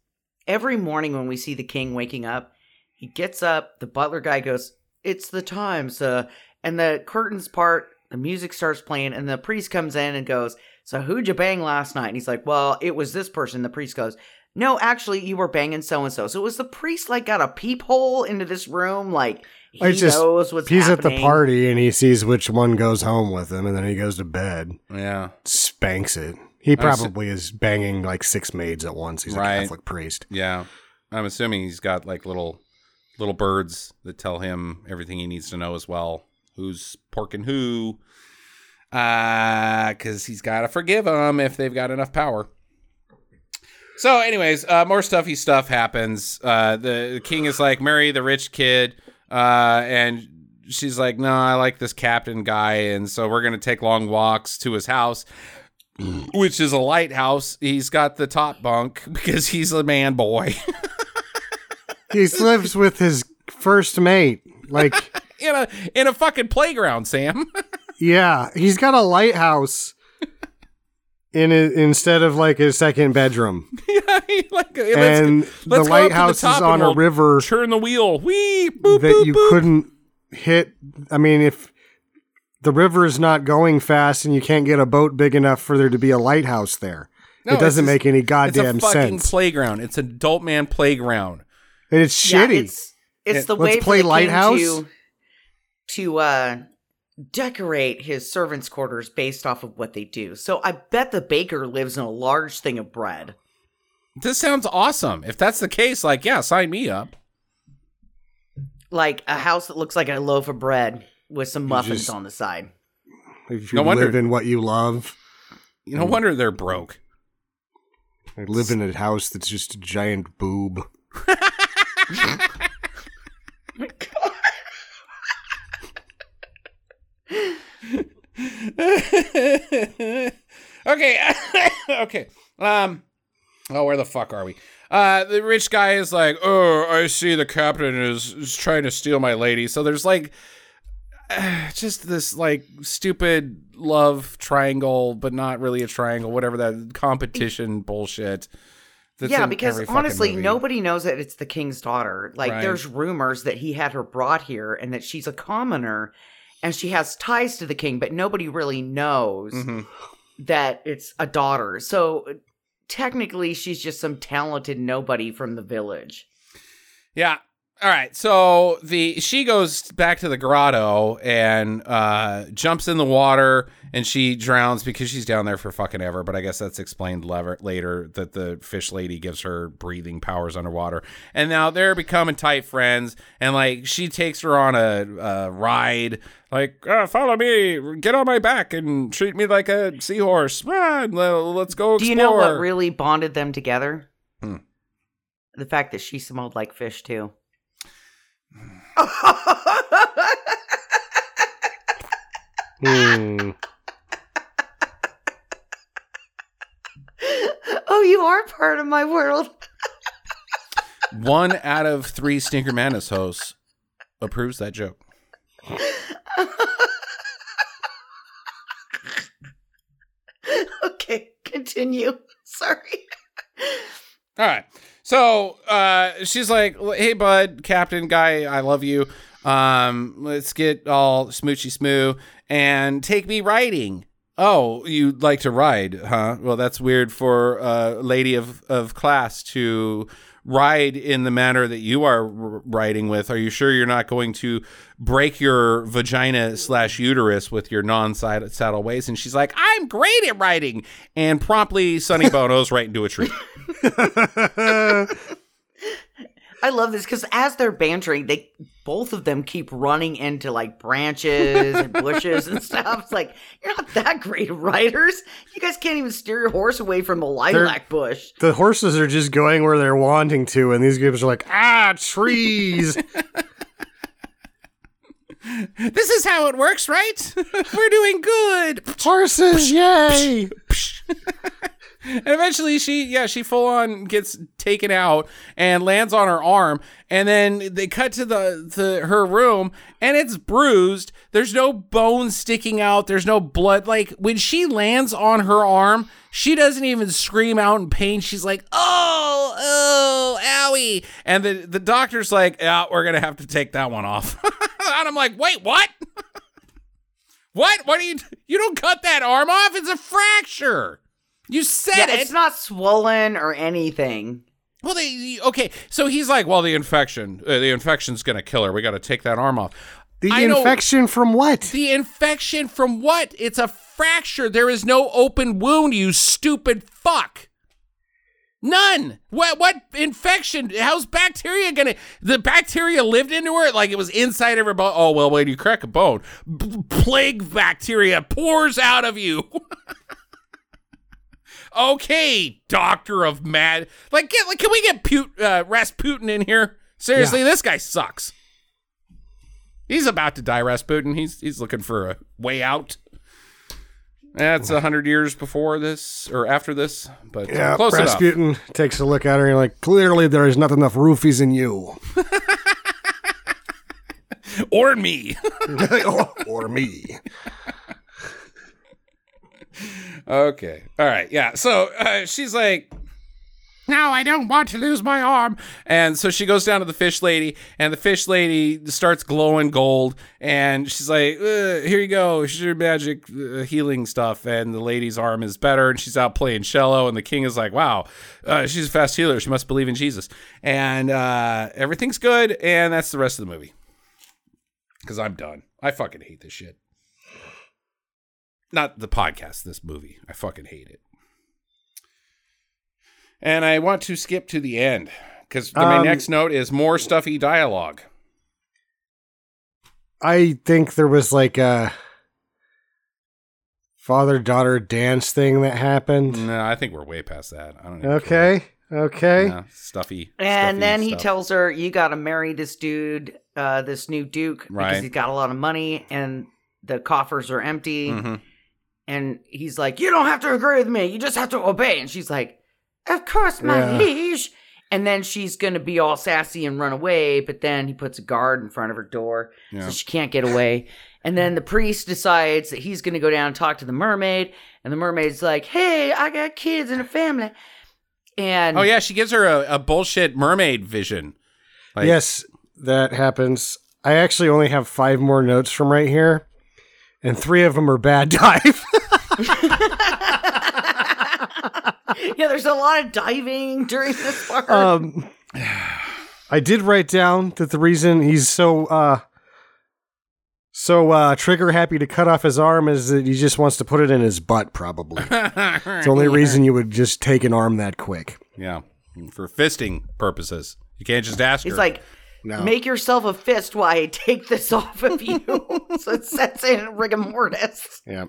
Every morning when we see the king waking up, he gets up, the butler guy goes, It's the time, sir. And the curtains part, the music starts playing, and the priest comes in and goes, So who'd you bang last night? And he's like, Well, it was this person. The priest goes, No, actually, you were banging so and so. So was the priest like got a peephole into this room? Like he It's just- knows what's He's at the party and he sees which one goes home with him, and then he goes to bed, yeah spanks it. He I see. probably is banging like six maids at once. He's Right. a Catholic priest. yeah i'm assuming he's got like little little birds that tell him everything he needs to know as well who's porking who uh because he's got to forgive them if they've got enough power. So anyways uh more stuffy stuff happens. Uh the, the king is like marry the rich kid uh and she's like no i like this captain guy and so we're gonna take long walks to his house which is a lighthouse. He's got the top bunk because he's a man boy. He lives with his first mate. Like, in a in a fucking playground, Sam. yeah, he's got a lighthouse in it instead of like his second bedroom, yeah, he like let's, and let's the go up to lighthouse top is on a we'll river Turn the wheel. Wee boop, that boop, you boop. couldn't hit. I mean, if the river is not going fast and you can't get a boat big enough for there to be a lighthouse there, No, it doesn't it's make any It's a goddamn fucking sense. playground. It's an adult man playground. and it's Yeah, shitty. it's it's Yeah, the let's way for play the king Lighthouse. To to uh decorate his servants' quarters based off of what they do. So I bet the baker lives in a large thing of bread. This sounds awesome. If that's the case, like, yeah, sign me up. Like a house that looks like a loaf of bread with some muffins just- on the side. if you No wonder- live in what you love, You no wonder they're broke. I live in a house that's just a giant boob. okay. okay. Um Oh, where the fuck are we? Uh the rich guy is like, "Oh, I see the captain is, is trying to steal my lady." So there's like just this like stupid love triangle, but not really a triangle, whatever that competition bullshit. yeah, because honestly, nobody knows that it's the king's daughter. Like, Right. there's rumors that he had her brought here and that she's a commoner and she has ties to the king, but nobody really knows Mhm. that it's a daughter. So technically, she's just some talented nobody from the village. Yeah. All right. So the she goes back to the grotto and uh, jumps in the water and she drowns because she's down there for fucking ever. But I guess that's explained lever- later that the fish lady gives her breathing powers underwater. And now they're becoming tight friends. And like she takes her on a, a ride, like uh, follow me, get on my back, and treat me like a seahorse. Run, let's go. Explore. Do you know what really bonded them together? Hmm. The fact that she smelled like fish, too. Hmm. oh, you are part of my world. One out of three Stinker Madness hosts approves that joke. Okay, continue. Sorry. All right. So uh, she's like, "Hey, bud, Captain Guy, I love you. Um, let's get all smoochy smoo and take me riding." Oh, you'd like to ride, huh? Well, that's weird for a lady of of class to ride in the manner that you are riding with. Are you sure you're not going to break your vagina slash uterus with your non saddle ways? And she's like, I'm great at riding, and promptly Sonny Bono's right into a tree. I love this because as they're bantering, they both of them keep running into like branches and bushes and stuff. It's like you're not that great riders. You guys can't even steer your horse away from the lilac bush. The horses are just going where they're wanting to, and these guys are like, ah, trees. this is how it works, right? We're doing good. Horses, yay! And eventually she yeah, she full on gets taken out and lands on her arm and then they cut to the to her room and it's bruised. There's no bones sticking out, there's no blood. Like when she lands on her arm, she doesn't even scream out in pain. She's like, "Oh, oh, owie." And the the doctor's like, "Yeah, we're to have to take that one off." and I'm like, "Wait, what?" what? What do you You don't cut that arm off? It's a fracture. You said Yeah, it. it's not swollen or anything. Well, they okay. So he's like, well, the infection, uh, the infection's gonna kill her. We got to take that arm off. The I know- infection from what? The infection from what? It's a fracture. There is no open wound. You stupid fuck. None. What? What infection? How's bacteria gonna? The bacteria lived into her like it was inside of her bone. Oh well, when you crack a bone, b- plague bacteria pours out of you. okay, doctor of mad. Like, get like, can we get Put, uh, Rasputin in here? Seriously, this guy sucks. He's about to die, Rasputin. He's he's looking for a way out. That's a hundred years before this or after this, but Yeah, close enough. Rasputin takes a look at her and like, clearly there is not enough roofies in you. Or me. or me. Okay. All right. Yeah. So uh, she's like, no, I don't want to lose my arm. And so she goes down to the fish lady, and the fish lady starts glowing gold. And she's like, uh, here you go. Here's your magic uh, healing stuff. And the lady's arm is better, and she's out playing cello. And the king is like, wow, uh, she's a fast healer. She must believe in Jesus. And uh, everything's good. And that's the rest of the movie. Because I'm done. I fucking hate this shit. Not the podcast, this movie. I fucking hate it. And I want to skip to the end because my Um, next note is more stuffy dialogue. I think there was like a father daughter dance thing that happened. No, I think we're way past that. I don't. even Okay. Okay. Yeah, stuffy. And stuffy then he tells her, "You got to marry this dude, uh, this new duke, Right. because he's got a lot of money, and the coffers are empty." Mhm. And he's like, "You don't have to agree with me. You just have to obey." And she's like, "Of course, my Yeah. liege." And then she's gonna be all sassy and run away, but then he puts a guard in front of her door, Yeah. so she can't get away. And then the priest decides that he's gonna go down and talk to the mermaid, and the mermaid's like, "Hey, I got kids and a family." And Oh yeah, she gives her a, a bullshit mermaid vision. Like, yes, that happens. I actually only have five more notes from right here, and three of them are bad dive. yeah, there's a lot of diving during this part. um, I did write down that the reason he's so uh, so uh, trigger happy to cut off his arm is that he just wants to put it in his butt. Probably, it's the only reason you would just take an arm that quick. Yeah, for fisting purposes. You can't just ask He's her. like, No. make yourself a fist while I take this off of you. so it sets in rigor mortis. Yeah.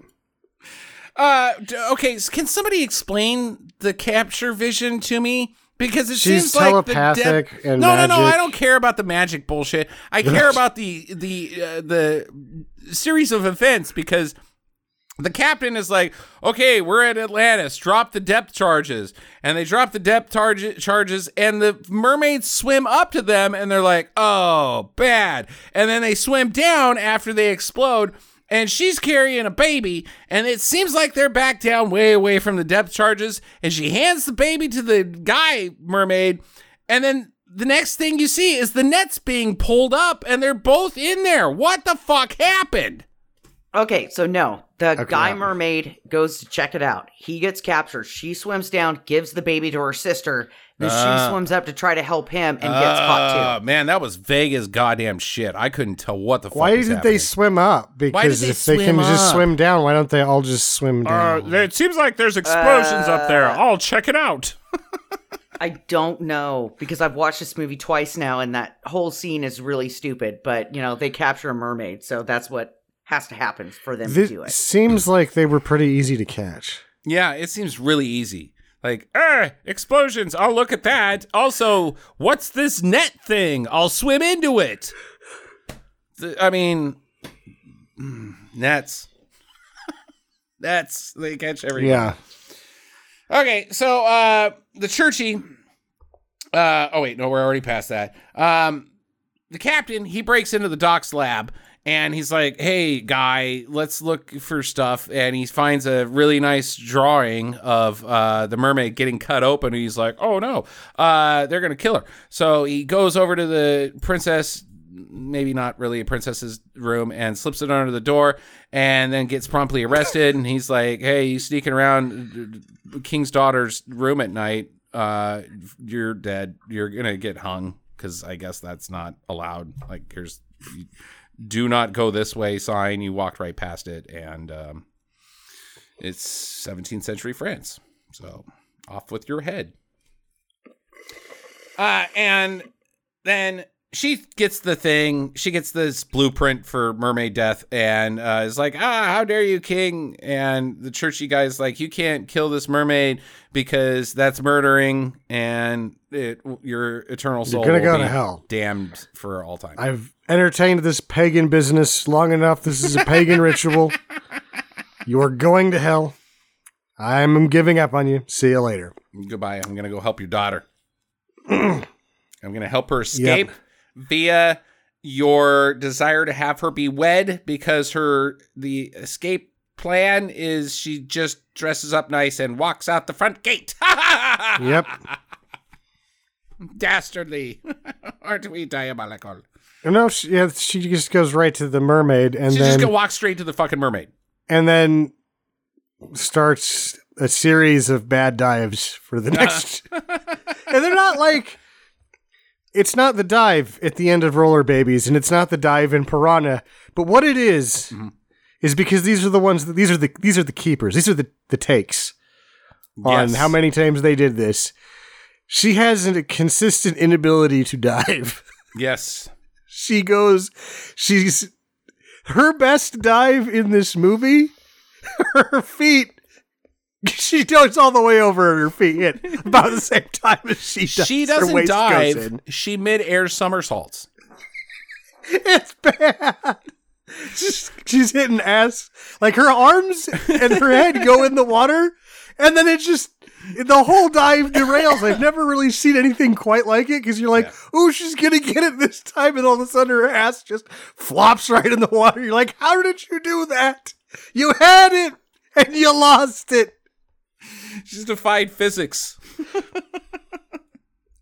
Uh, okay. s- Can somebody explain the capture vision to me? Because it She's seems like the telepathic depth- and no, no, no. I don't care about the magic bullshit. I care about the the uh, the series of events because the captain is like, okay, we're at Atlantis. Drop the depth charges, and they drop the depth charges, and the mermaids swim up to them, and they're like, oh, bad. And then they swim down after they explode. and she's carrying a baby, and it seems like they're back down way away from the depth charges, and she hands the baby to the guy mermaid, and then the next thing you see is the nets being pulled up, and they're both in there. What the fuck happened? Okay, so no, the Okay, guy yeah. mermaid goes to check it out. He gets captured. She swims down, gives the baby to her sister. Then Ah. she swims up to try to help him and gets caught Uh, Man, that was vague as goddamn shit. I couldn't tell what the fuck. Why was did happening. they swim up? Because they if they can swim just swim down, why don't they all just swim Uh, down? there- it seems like there's explosions up there. I'll check it out. I don't know because I've watched this movie twice now, and that whole scene is really stupid. But you know, they capture a mermaid, so that's what has to happen for them this to do it. seems like they were pretty easy to catch. Yeah, it seems really easy. Like, eh, explosions. I'll look at that. Also, what's this net thing? I'll swim into it. Th- I mean, mm, nets. That's They catch everything. Yeah. Okay, so uh the churchy uh oh wait, no, we're already past that. Um the captain, he breaks into the doc's lab and he's like, "Hey guy, let's look for stuff." And he finds a really nice drawing of uh the mermaid getting cut open. And he's like, "Oh no. Uh they're to kill her." So he goes over to the princess maybe not really a princess's room and slips it under the door and then gets promptly arrested and he's like hey you sneaking around king's daughter's room at night uh you're dead you're gonna get hung because i guess that's not allowed like here's do not go this way sign you walked right past it and um it's 17th century france so off with your head uh and then she gets the thing. She gets this blueprint for mermaid death, and uh, is like, "Ah, how dare you, king!" And the churchy guy's like, "You can't kill this mermaid because that's murdering, and it, your eternal soul you're gonna go to hell." damned for all time." I've entertained this pagan business long enough. This is a pagan ritual. You are going to hell. I'm giving up on you. See you later. Goodbye. I'm gonna go help your daughter. I'm gonna help her escape via your desire to have her be wed because her the escape plan is she just dresses up nice and walks out the front gate. Yep. Dastardly. Aren't we diabolical? No, she, yeah, she just goes right to the mermaid and She's then just gonna walk straight to the fucking mermaid. and then starts a series of bad dives for the uh-huh. next. and they're not like it's not the dive at the end of Roller Babies, and it's not the dive in Piranha. But what it is, mm-hmm. is because these are the ones that these are the these are the keepers. These are the the takes on Yes. how many times they did this. She has a consistent inability to dive. Yes. She goes she's her best dive in this movie her feet she goes all the way over her feet at about the same time as she does She doesn't dive. She mid-air somersaults. it's bad she's, she's hitting ass like her arms and her head go in the water and then it just the whole dive derails. I've never really seen anything quite like it because you're like, oh, she's gonna get it this time, and all of a sudden her ass just flops right in the water. You're like, how did you do that? You had it and you lost it. She's defied physics.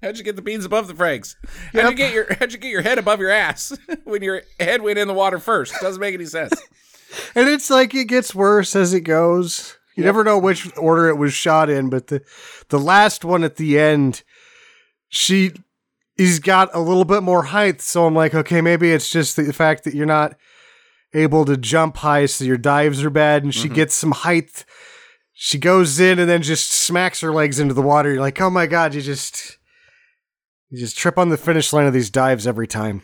How'd you get the beans above the frags? How'd you get your How'd you get your head above your ass when your head went in the water first? Doesn't make any sense. And it's like it gets worse as it goes. You never know which order it was shot in, but the the last one at the end, she he's got a little bit more height. So I'm like, okay, maybe it's just the fact that you're not able to jump high, so your dives are bad, and she mm-hmm. gets some height. She goes in and then just smacks her legs into the water. You're like, oh my god, you just you just trip on the finish line of these dives every time.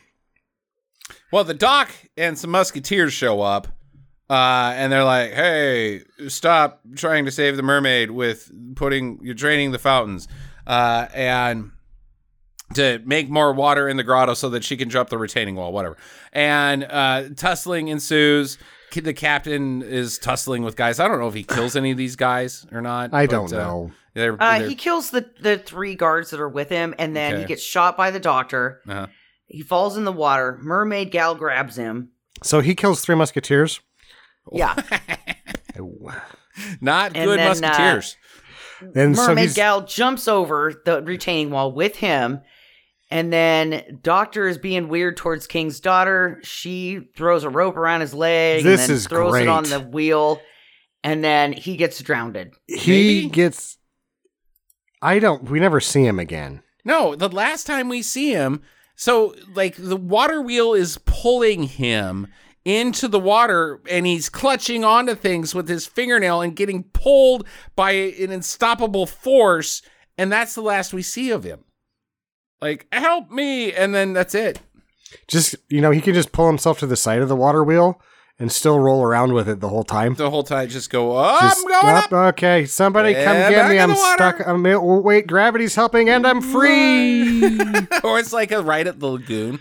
Well, the doc and some musketeers show up, uh, and they're like, "Hey, stop trying to save the mermaid with putting you're draining the fountains, uh, and to make more water in the grotto so that she can jump the retaining wall, whatever." And uh, tussling ensues. The captain is tussling with guys. I don't know if he kills any of these guys or not. I but, don't uh, know. they're, Uh, they're- he kills the, the three guards that are with him, and then he gets shot by the doctor. uh-huh. He falls in the water. Mermaid gal grabs him. So he kills three musketeers. Yeah. Not And good then, uh, musketeers. And so Mermaid he's, Gal jumps over the retaining wall with him. And then Doctor is being weird towards King's daughter. She throws a rope around his leg This and then is throws it on the wheel. And then he gets drowned. he Maybe? gets. I don't. We never see him again. No, the last time we see him, so like the water wheel is pulling him into the water and he's clutching onto things with his fingernail and getting pulled by an unstoppable force. And that's the last we see of him. Like, help me. And then that's it. Just you know, he can just pull himself to the side of the water wheel and still roll around with it the whole time. The whole time, just go, oh, Just I'm going up, up. Okay, somebody come get me. I'm stuck. I'm, wait, gravity's helping and I'm free. or it's like a ride at the lagoon.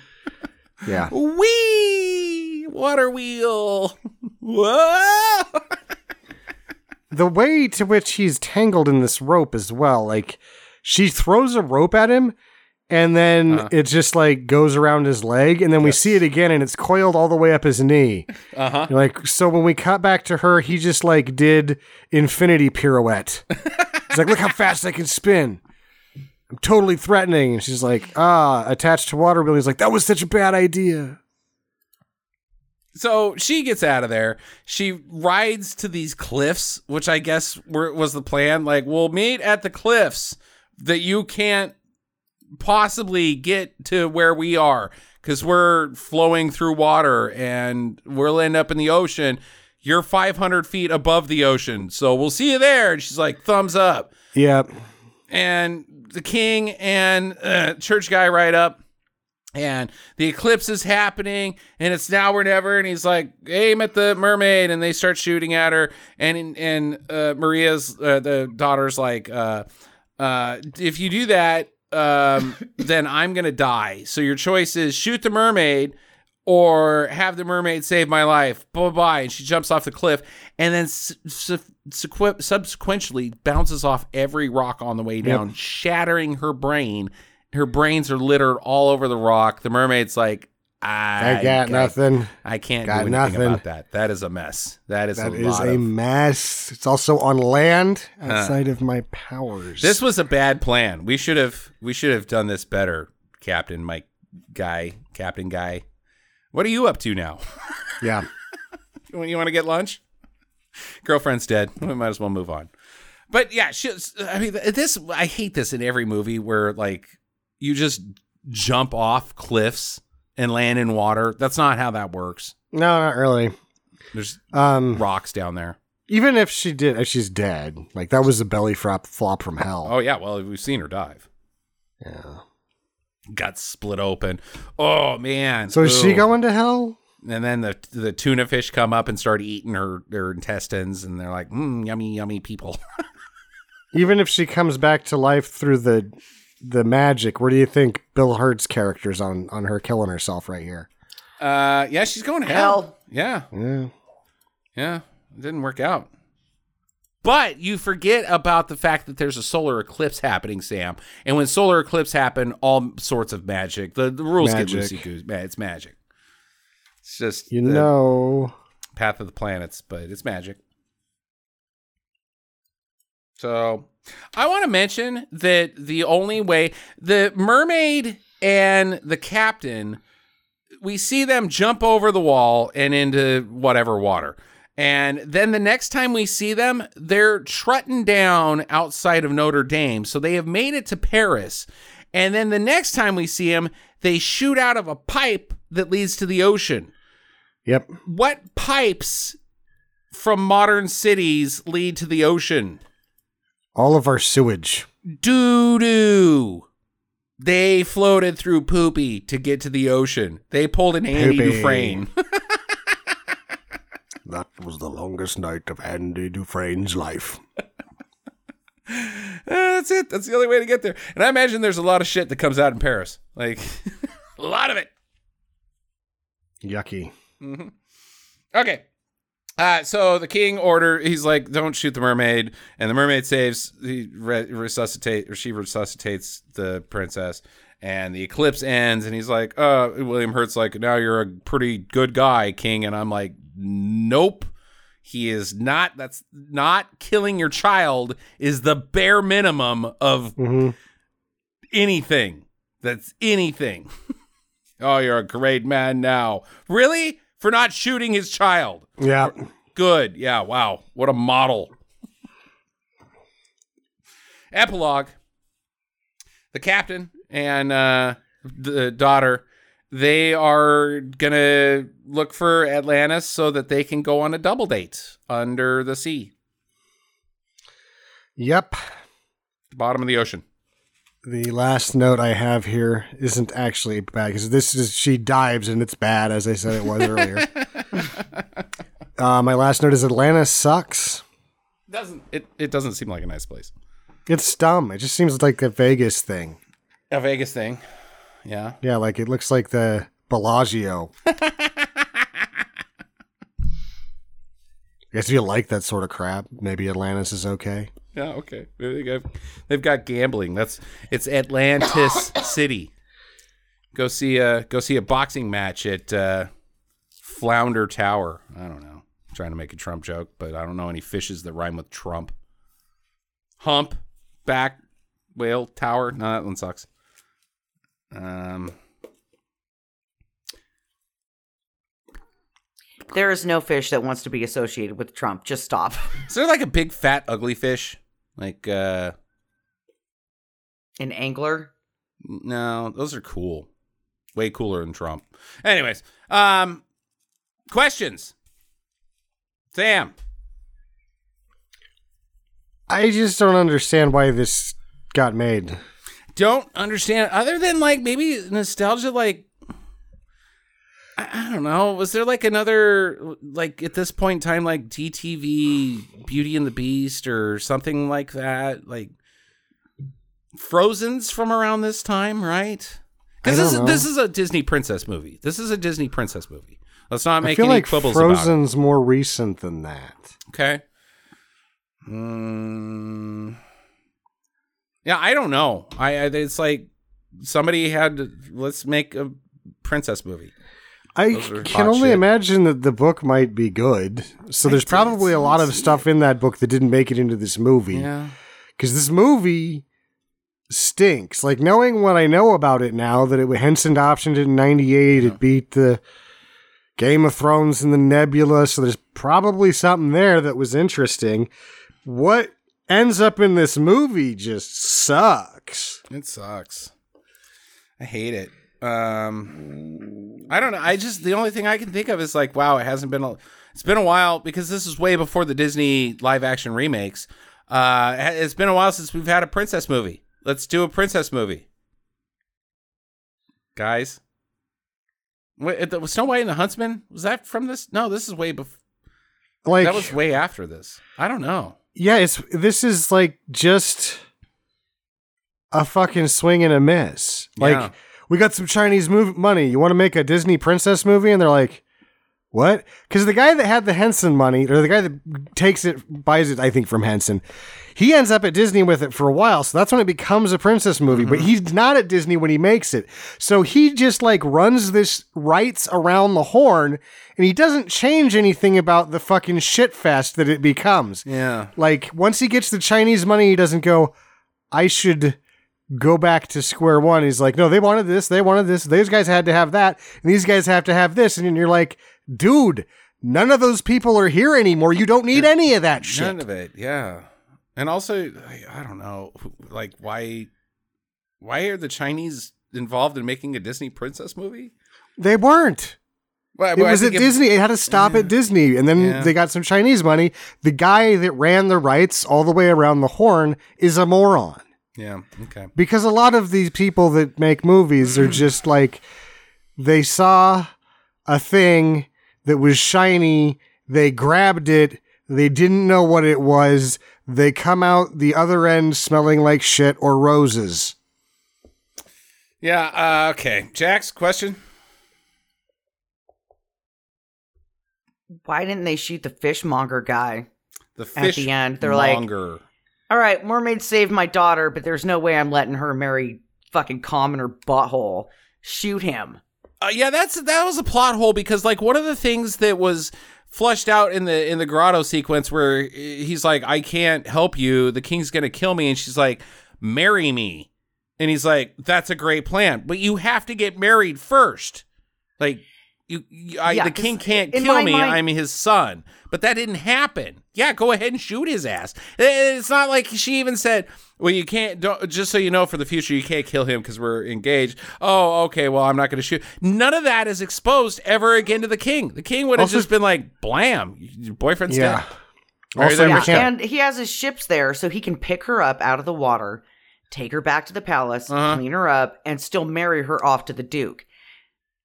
yeah. Wee! Water wheel. Whoa! the way to which he's tangled in this rope as well like she throws a rope at him and then Uh-huh. it just like goes around his leg and then we see it again and it's coiled all the way up his knee Uh huh. like so when we cut back to her he just like did infinity pirouette he's like look how fast i can spin i'm totally threatening and she's like ah attached to water wheel he's like that was such a bad idea So she gets out of there. She rides to these cliffs, which I guess were, was the plan. Like, we'll meet at the cliffs that you can't possibly get to where we are because we're flowing through water and we'll end up in the ocean. You're 500 feet above the ocean. So we'll see you there. And she's like, thumbs up. yep and the king and uh, church guy ride up and the eclipse is happening and it's now or never and he's like aim at the mermaid and they start shooting at her and and uh, maria's uh, the daughter's like uh, uh, if you do that um, then i'm gonna die so your choice is shoot the mermaid or have the mermaid save my life. Bye bye. And she jumps off the cliff and then s- s- sequ- subsequently bounces off every rock on the way down, shattering her brain. Her brains are littered all over the rock. The mermaid's like, I, i got nothing I can't Got do anything nothing. about that. That is a mess. That is That a is a of. mess. It's also on land outside of my powers. This was a bad plan. We should have we should have done this better, Captain Mike guy, Captain guy. What are you up to now? yeah. you want to get lunch. Girlfriend's dead. We might as well move on. But yeah, she, I mean, this I hate this in every movie where like you just jump off cliffs and land in water. That's not how that works. No, not really. There's Um, rocks down there. even if she did, if she's dead, like that was a belly flop flop from hell. Oh yeah, well we've seen her dive. Yeah. Guts split open. Oh man. So is she going to hell? And then the the tuna fish come up and start eating her her intestines, and they're like, mm, yummy, yummy people. Even if she comes back to life through the the magic, where do you think Bill Hurt's character's on on her killing herself right here? Uh, yeah, she's going to hell. Hell. Yeah, Yeah. yeah, it didn't work out. But you forget about the fact that there's a solar eclipse happening, Sam. And when solar eclipse happen, all sorts of magic. The, the rules Magic. get loosey goosey. It's magic. It's just You the know. path of the planets, but it's magic. So I want to mention that the only way the mermaid and the captain, we see them jump over the wall and into whatever water. And then the next time we see them, they're trotting down outside of Notre Dame. So they have made it to Paris. And then the next time we see them, they shoot out of a pipe that leads to the ocean Yep. what pipes from modern cities lead to the ocean? All of our sewage. Doo doo. They floated through poopy to get to the ocean. They pulled an Andy Poopy. Dufresne. That was the longest night of Andy Dufresne's life. Eh, That's it. That's the only way to get there. And I imagine there's a lot of shit that comes out in Paris. Like a lot of it. Yucky. Okay. Uh, so the king order, he's like, don't shoot the mermaid. And the mermaid saves, he re- resuscitate, or she resuscitates the princess. And the eclipse ends. And he's like, uh, William Hurt's like, now you're a pretty good guy, king. And I'm like, nope. He is not. That's not killing your child. Is the bare minimum of hmm anything. That's anything. oh, you're a great man now. Really? For not shooting his child. Yeah. Good. Yeah. Wow. What a model. Epilogue. The captain and uh, the daughter, they are gonna look for Atlantis so that they can go on a double date under the sea, Yep. bottom of the ocean. The last note I have here isn't actually bad because this is she dives and it's bad as I said it was earlier. uh, my last note is Atlanta sucks. Doesn't it? It doesn't seem like a nice place. It's dumb. It just seems like a Vegas thing. A Vegas thing. Yeah. Yeah, like it looks like the Bellagio. I guess if you like that sort of crap, maybe Atlantis is okay. Yeah, okay. They've got gambling. That's it's Atlantis City. Go see a go see a boxing match at uh, Flounder Tower. I don't know. I'm trying to make a Trump joke, but I don't know any fishes that rhyme with Trump. Hump, back, whale, tower. No, that one sucks. Um, There is no fish that wants to be associated with Trump. Just stop. is there like a big fat ugly fish? Like uh, An angler. No, those are cool. Way cooler than Trump. Anyways, um questions. Sam. I just don't understand why this got made. Don't understand other than like maybe nostalgia like I, I don't know. Was there like another like at this point in time like DTV Beauty and the Beast or something like that? Like Frozen's from around this time, right? Because this is this is a Disney princess movie. This is a Disney princess movie. Let's not I make feel any like quibbles about it. Frozen's more recent than that. Okay. Mm, yeah, I don't know. I, I it's like somebody had to, let's make a princess movie. I Those can only shit. imagine that the book might be good. So there's probably a lot of see stuff in that book that didn't make it into this movie. Yeah. Because this movie stinks. Like knowing what I know about it now, that it Henson optioned it in '98, it beat the Game of Thrones and the Nebula. So there's probably something there that was interesting. What ends up in this movie just sucks. It sucks. I hate it. Um, I don't know. I just the only thing I can think of is like, wow, it hasn't been a. It's been a while because this is way before the Disney live action remakes. Uh, it's been a while since we've had a princess movie. Let's do a princess movie, guys. Wait, was Snow White and the Huntsman was that from this? No, this is way before. Like That was way after this. I don't know. yeah, it's this is like just a fucking swing and a miss. Like Yeah. We got some Chinese mov- money. You want to make a Disney princess movie? And they're like, what? Because the guy that had the Henson money, or the guy that takes it, buys it, I think from Henson, he ends up at Disney with it for a while. So that's when it becomes a princess movie. But mm-hmm. he's not at Disney when he makes it. So he just like runs this rights around the horn, and he doesn't change anything about the fucking shit fest that it becomes. Yeah. Like once he gets the Chinese money, he doesn't go. I should go back to square one. He's like, no, they wanted this, they wanted this. These guys had to have that, and these guys have to have this. And you're like, dude, none of those people are here anymore. You don't need any of that shit. None of it, yeah. And also, I- don't know, like why, why are the Chinese involved in making a Disney princess movie? They weren't. Well, It was at Disney. It had to stop at Disney, and then Yeah. they got some Chinese money. The guy that ran the rights all the way around the horn is a moron. Yeah. Okay. because a lot of these people that make movies are just like they saw a thing that was shiny, they grabbed it, they didn't know what it was, they come out the other end smelling like shit or roses. Yeah. Uh, okay. Jax, question. Why didn't they shoot the fishmonger guy? The fish At the end, they're like- monger. All right, mermaid saved my daughter, but there's no way I'm letting her marry fucking commoner butthole. Shoot him. Uh, yeah, that's that was a plot hole because like one of the things that was flushed out in the in the grotto sequence where he's like, "I can't help you. The king's gonna kill me," and she's like, "Marry me," and he's like, "That's a great plan, but you have to get married first. Like, you, you I, Yeah, the 'cause king can't kill me. mind- I'm his son." But that didn't happen. Yeah, go ahead and shoot his ass. It's not like she even said, "Well, you can't." Don't, just so you know, for the future, you can't kill him because we're engaged. Oh, okay. Well, I'm not going to shoot. None of that is exposed ever again to the king. The king would have just been like, "Blam, your boyfriend's Yeah. dead." Also, them you or Yeah, and he has his ships there, so he can pick her up out of the water, take her back to the palace, Uh-huh. clean her up, and still marry her off to the duke.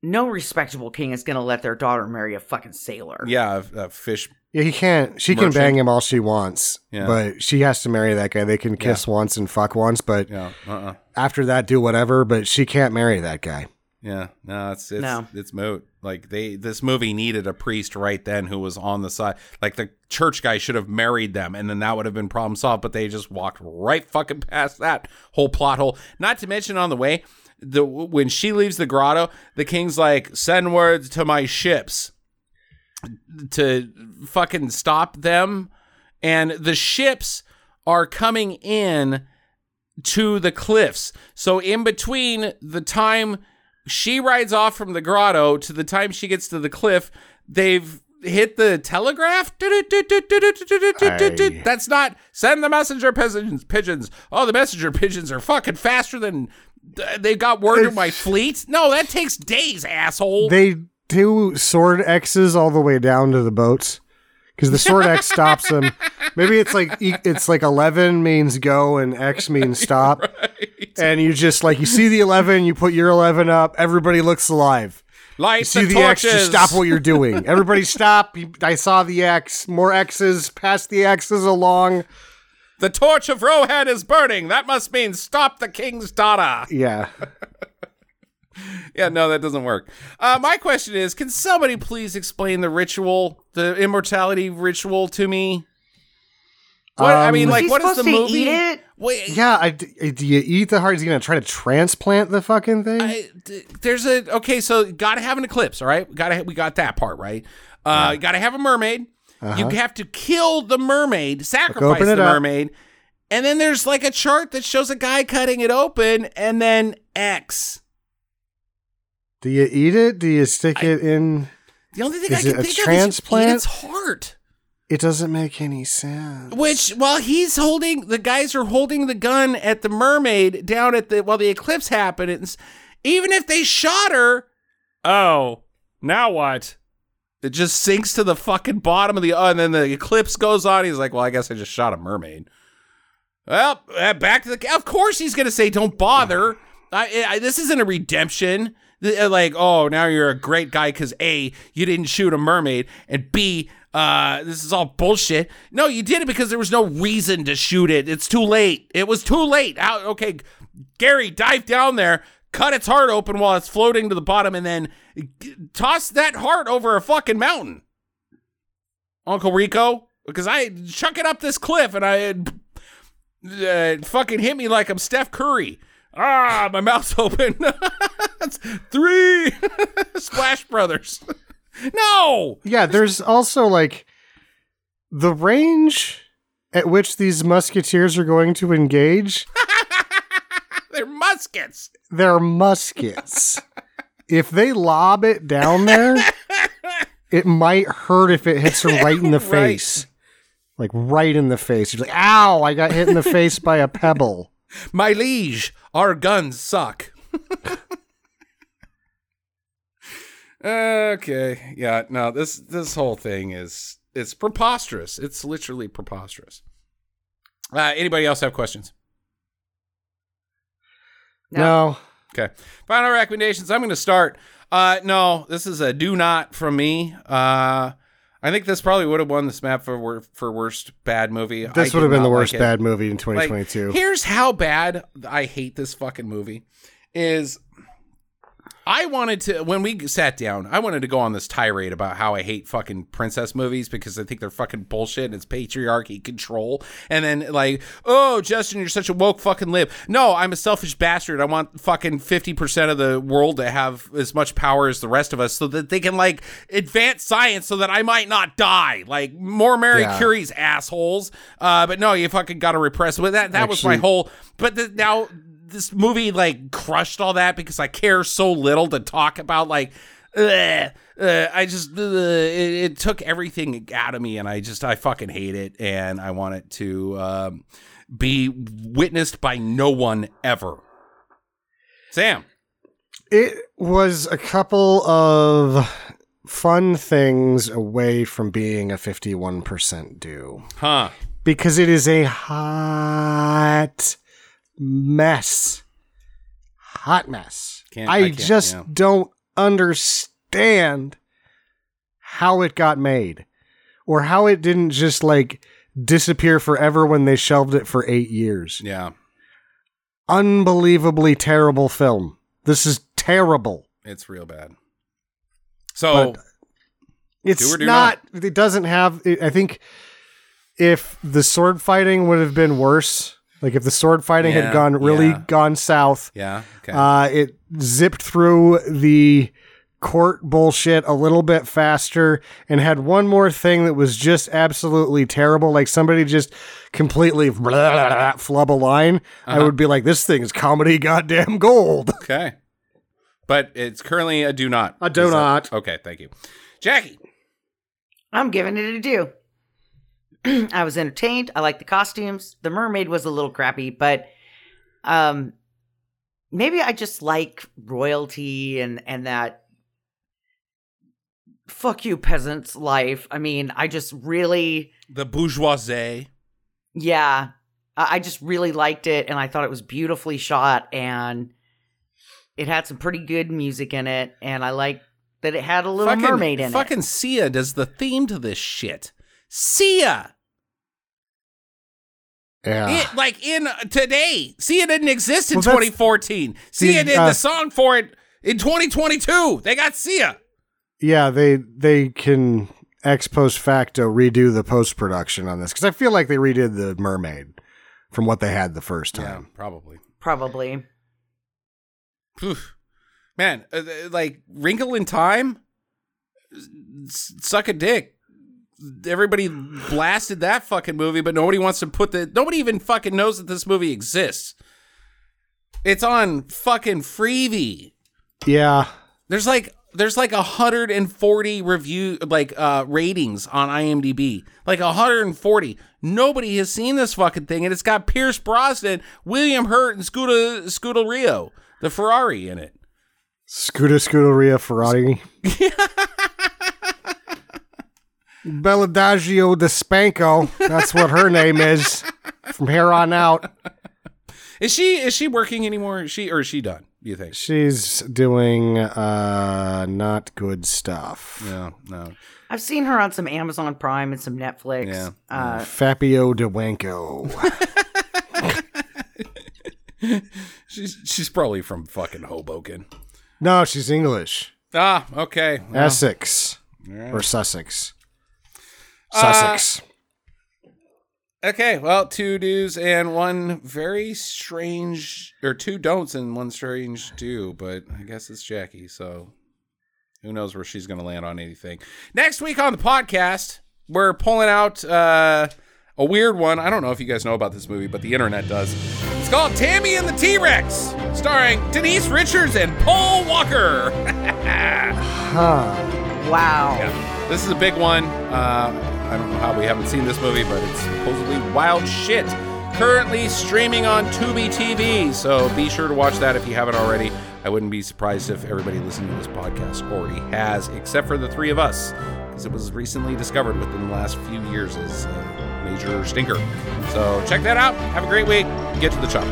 No respectable king is going to let their daughter marry a fucking sailor. Yeah, a, a fish. Yeah, he can't. She can bang him all she wants, Yeah. but she has to marry that guy. They can kiss once and fuck once, but Yeah, uh, uh after that, do whatever. But she can't marry that guy. yeah. No, it's it's No. it's moot. Like they, this movie needed a priest right then who was on the side. Like the church guy should have married them, and then that would have been problem solved. But they just walked right fucking past that whole plot hole. Not to mention on the way, the when she leaves the grotto, the king's like, "Send words to my ships." to fucking stop them and the ships are coming in to the cliffs so in between the time she rides off from the grotto to the time she gets to the cliff they've hit the telegraph? That's not send the messenger pigeons pigeons. Oh the messenger pigeons are fucking faster than they got word of my fleet. No that takes days asshole. They do sword X's all the way down to the boats. Because the sword X stops them. Maybe it's like it's like eleven means go and X means stop, and you just like you see the eleven, you put your eleven up, everybody looks alive. Light You see the, the, X, just stop what you're doing. Everybody stop. I saw the X. More X's. Pass the X's along. The torch of Rohan is burning. That must mean stop the king's daughter. Yeah. Yeah, no, that doesn't work. Uh, my question is can somebody please explain the ritual, the immortality ritual to me? What, I Um, mean, like, what is supposed the to movie? Wait, Yeah. I, do you eat the heart? Is he gonna try to transplant the fucking thing? I, there's a okay, so gotta have an eclipse, all right? Gotta we got that part right. Uh, gotta have a mermaid. You have to kill the mermaid, sacrifice Uh-huh. the up. mermaid, and then there's like a chart that shows a guy cutting it open, and then X. do you eat it? Do you stick it in? The only thing Is I can think of transplant? is eat its heart. It doesn't make any sense. Which, while he's holding, the guys are holding the gun at the mermaid down at the while the eclipse happens. Even if they shot her, oh, now what? It just sinks to the fucking bottom of the, oh, and then the eclipse goes on. He's like, well, I guess I just shot a mermaid. Well, uh, back to the. Of course, he's gonna say, "Don't bother." I, I, this isn't a redemption. Uh, Like, oh, now you're a great guy because a, you didn't shoot a mermaid, and b, uh, this is all bullshit. No, you did it because there was no reason to shoot it. It's too late. It was too late. How, okay, Gary, dive down there, cut its heart open while it's floating to the bottom, and then g- toss that heart over a fucking mountain. Uncle Rico, because I chuck it up this cliff and I uh, fucking hit me like I'm Steph Curry. Ah, my mouth's open. Three Splash Brothers. no, Yeah, there's also like the range at which these musketeers are going to engage. they're muskets. They're muskets. if they lob it down there, it might hurt if it hits her right in the Right. face. Like right in the face. You're like, ow, I got hit in the face by a pebble. My liege, our guns suck. Okay, yeah, no, this this whole thing is it's preposterous. It's literally preposterous. Uh, anybody else have questions? No. Okay. Final recommendations. I'm going to start. Uh, no, this is a do not from me. Uh, I think this probably would have won the SMAP for wor- for worst bad movie. This did would have been the worst like bad movie in Like, 2022. here's how bad I hate this fucking movie. Is I wanted to when we sat down, I wanted to go on this tirade about how I hate fucking princess movies because I think they're fucking bullshit and it's patriarchy control. And then like, oh, Justin, you're such a woke fucking lib. No, I'm a selfish bastard. I want fucking 50% of the world to have as much power as the rest of us so that they can like advance science so that I might not die. Like more Mary Yeah. Curie's assholes. Uh, but no, you fucking got to repress. But that that was my whole. But the, now this movie like crushed all that because I care so little to talk about like. ugh, uh, I just uh, it, it took everything out of me, and I just I fucking hate it, and I want it to um, be witnessed by no one ever. Sam, It was a couple of fun things away from being a 51% due huh? because it is a hot mess. Hot mess. Can't- I, I can't, just yeah. don't understand how it got made or how it didn't just like disappear forever when they shelved it for eight years. Yeah, Unbelievably terrible film. This is terrible. it's real bad. So But- It's Do do not, It doesn't have. I think if the sword fighting would have been worse, like if the sword fighting Yeah, had gone really yeah. gone south, yeah, okay, uh, it zipped through the court bullshit a little bit faster and had one more thing that was just absolutely terrible. Like somebody just completely blah, blah, blah, flub a line. I Uh-huh. would be like, this thing is comedy goddamn gold. okay. But it's currently a do not. A do Is that- not. Okay, thank you, Jackie. I'm giving it a do. I was entertained. I liked the costumes. The mermaid was a little crappy, but um maybe I just like royalty and and that fuck you peasants life. I mean, I just really The bourgeoisie. yeah, I just really liked it and I thought it was beautifully shot and it had some pretty good music in it and I like that it had a little fucking, mermaid in it. fucking it. Sia does the theme to this shit. Sia. Yeah. It, like in uh, today, Sia didn't exist in Well, 2014. Sia the, did uh, the song for it in 2022. They got Sia. Yeah, they they can ex post facto redo the post production on this because I feel like they redid the Mermaid from what they had the first time. Yeah, probably. Probably. Phew. Man, uh, uh, like Wrinkle in Time, s- suck a dick. Everybody blasted that fucking movie, but nobody wants to put the. Nobody even fucking knows that this movie exists. It's on fucking Freevee. Yeah, There's like there's like 140 review like uh ratings on IMDb. Like 140. Nobody has seen this fucking thing and it's got Pierce Brosnan, William Hurt and Scuda Scuda Rio, the Ferrari in it. Scooter Scuderia Ferrari. Belladagio de Spanko. That's what her name is from here on out. Is she is she working anymore? Is she or is she done? Do you think? She's doing uh not good stuff. No, no. I've seen her on some Amazon Prime and some Netflix. Yeah. Uh, Fabio de Wanko. She's she's probably from fucking Hoboken. no, she's English. Ah, okay. Well, Essex alright. or Sussex. Uh, Sussex. Okay, well, two do's and one very strange, or two don'ts and one strange do, but I guess it's Jackie, so who knows where she's going to land on anything. Next week on the podcast, we're pulling out uh, a weird one. I don't know if you guys know about this movie, but the internet does. It's called Tammy and the T Rex, starring Denise Richards and Paul Walker. huh. wow. Yeah, this is a big one. Uh, I don't know how we haven't seen this movie, but it's supposedly wild shit. Currently streaming on Tubi TV, so be sure to watch that if you haven't already. I wouldn't be surprised if everybody listening to this podcast already has, except for the three of us, because it was recently discovered within the last few years as a major stinker. So check that out. Have a great week. Get to the chop.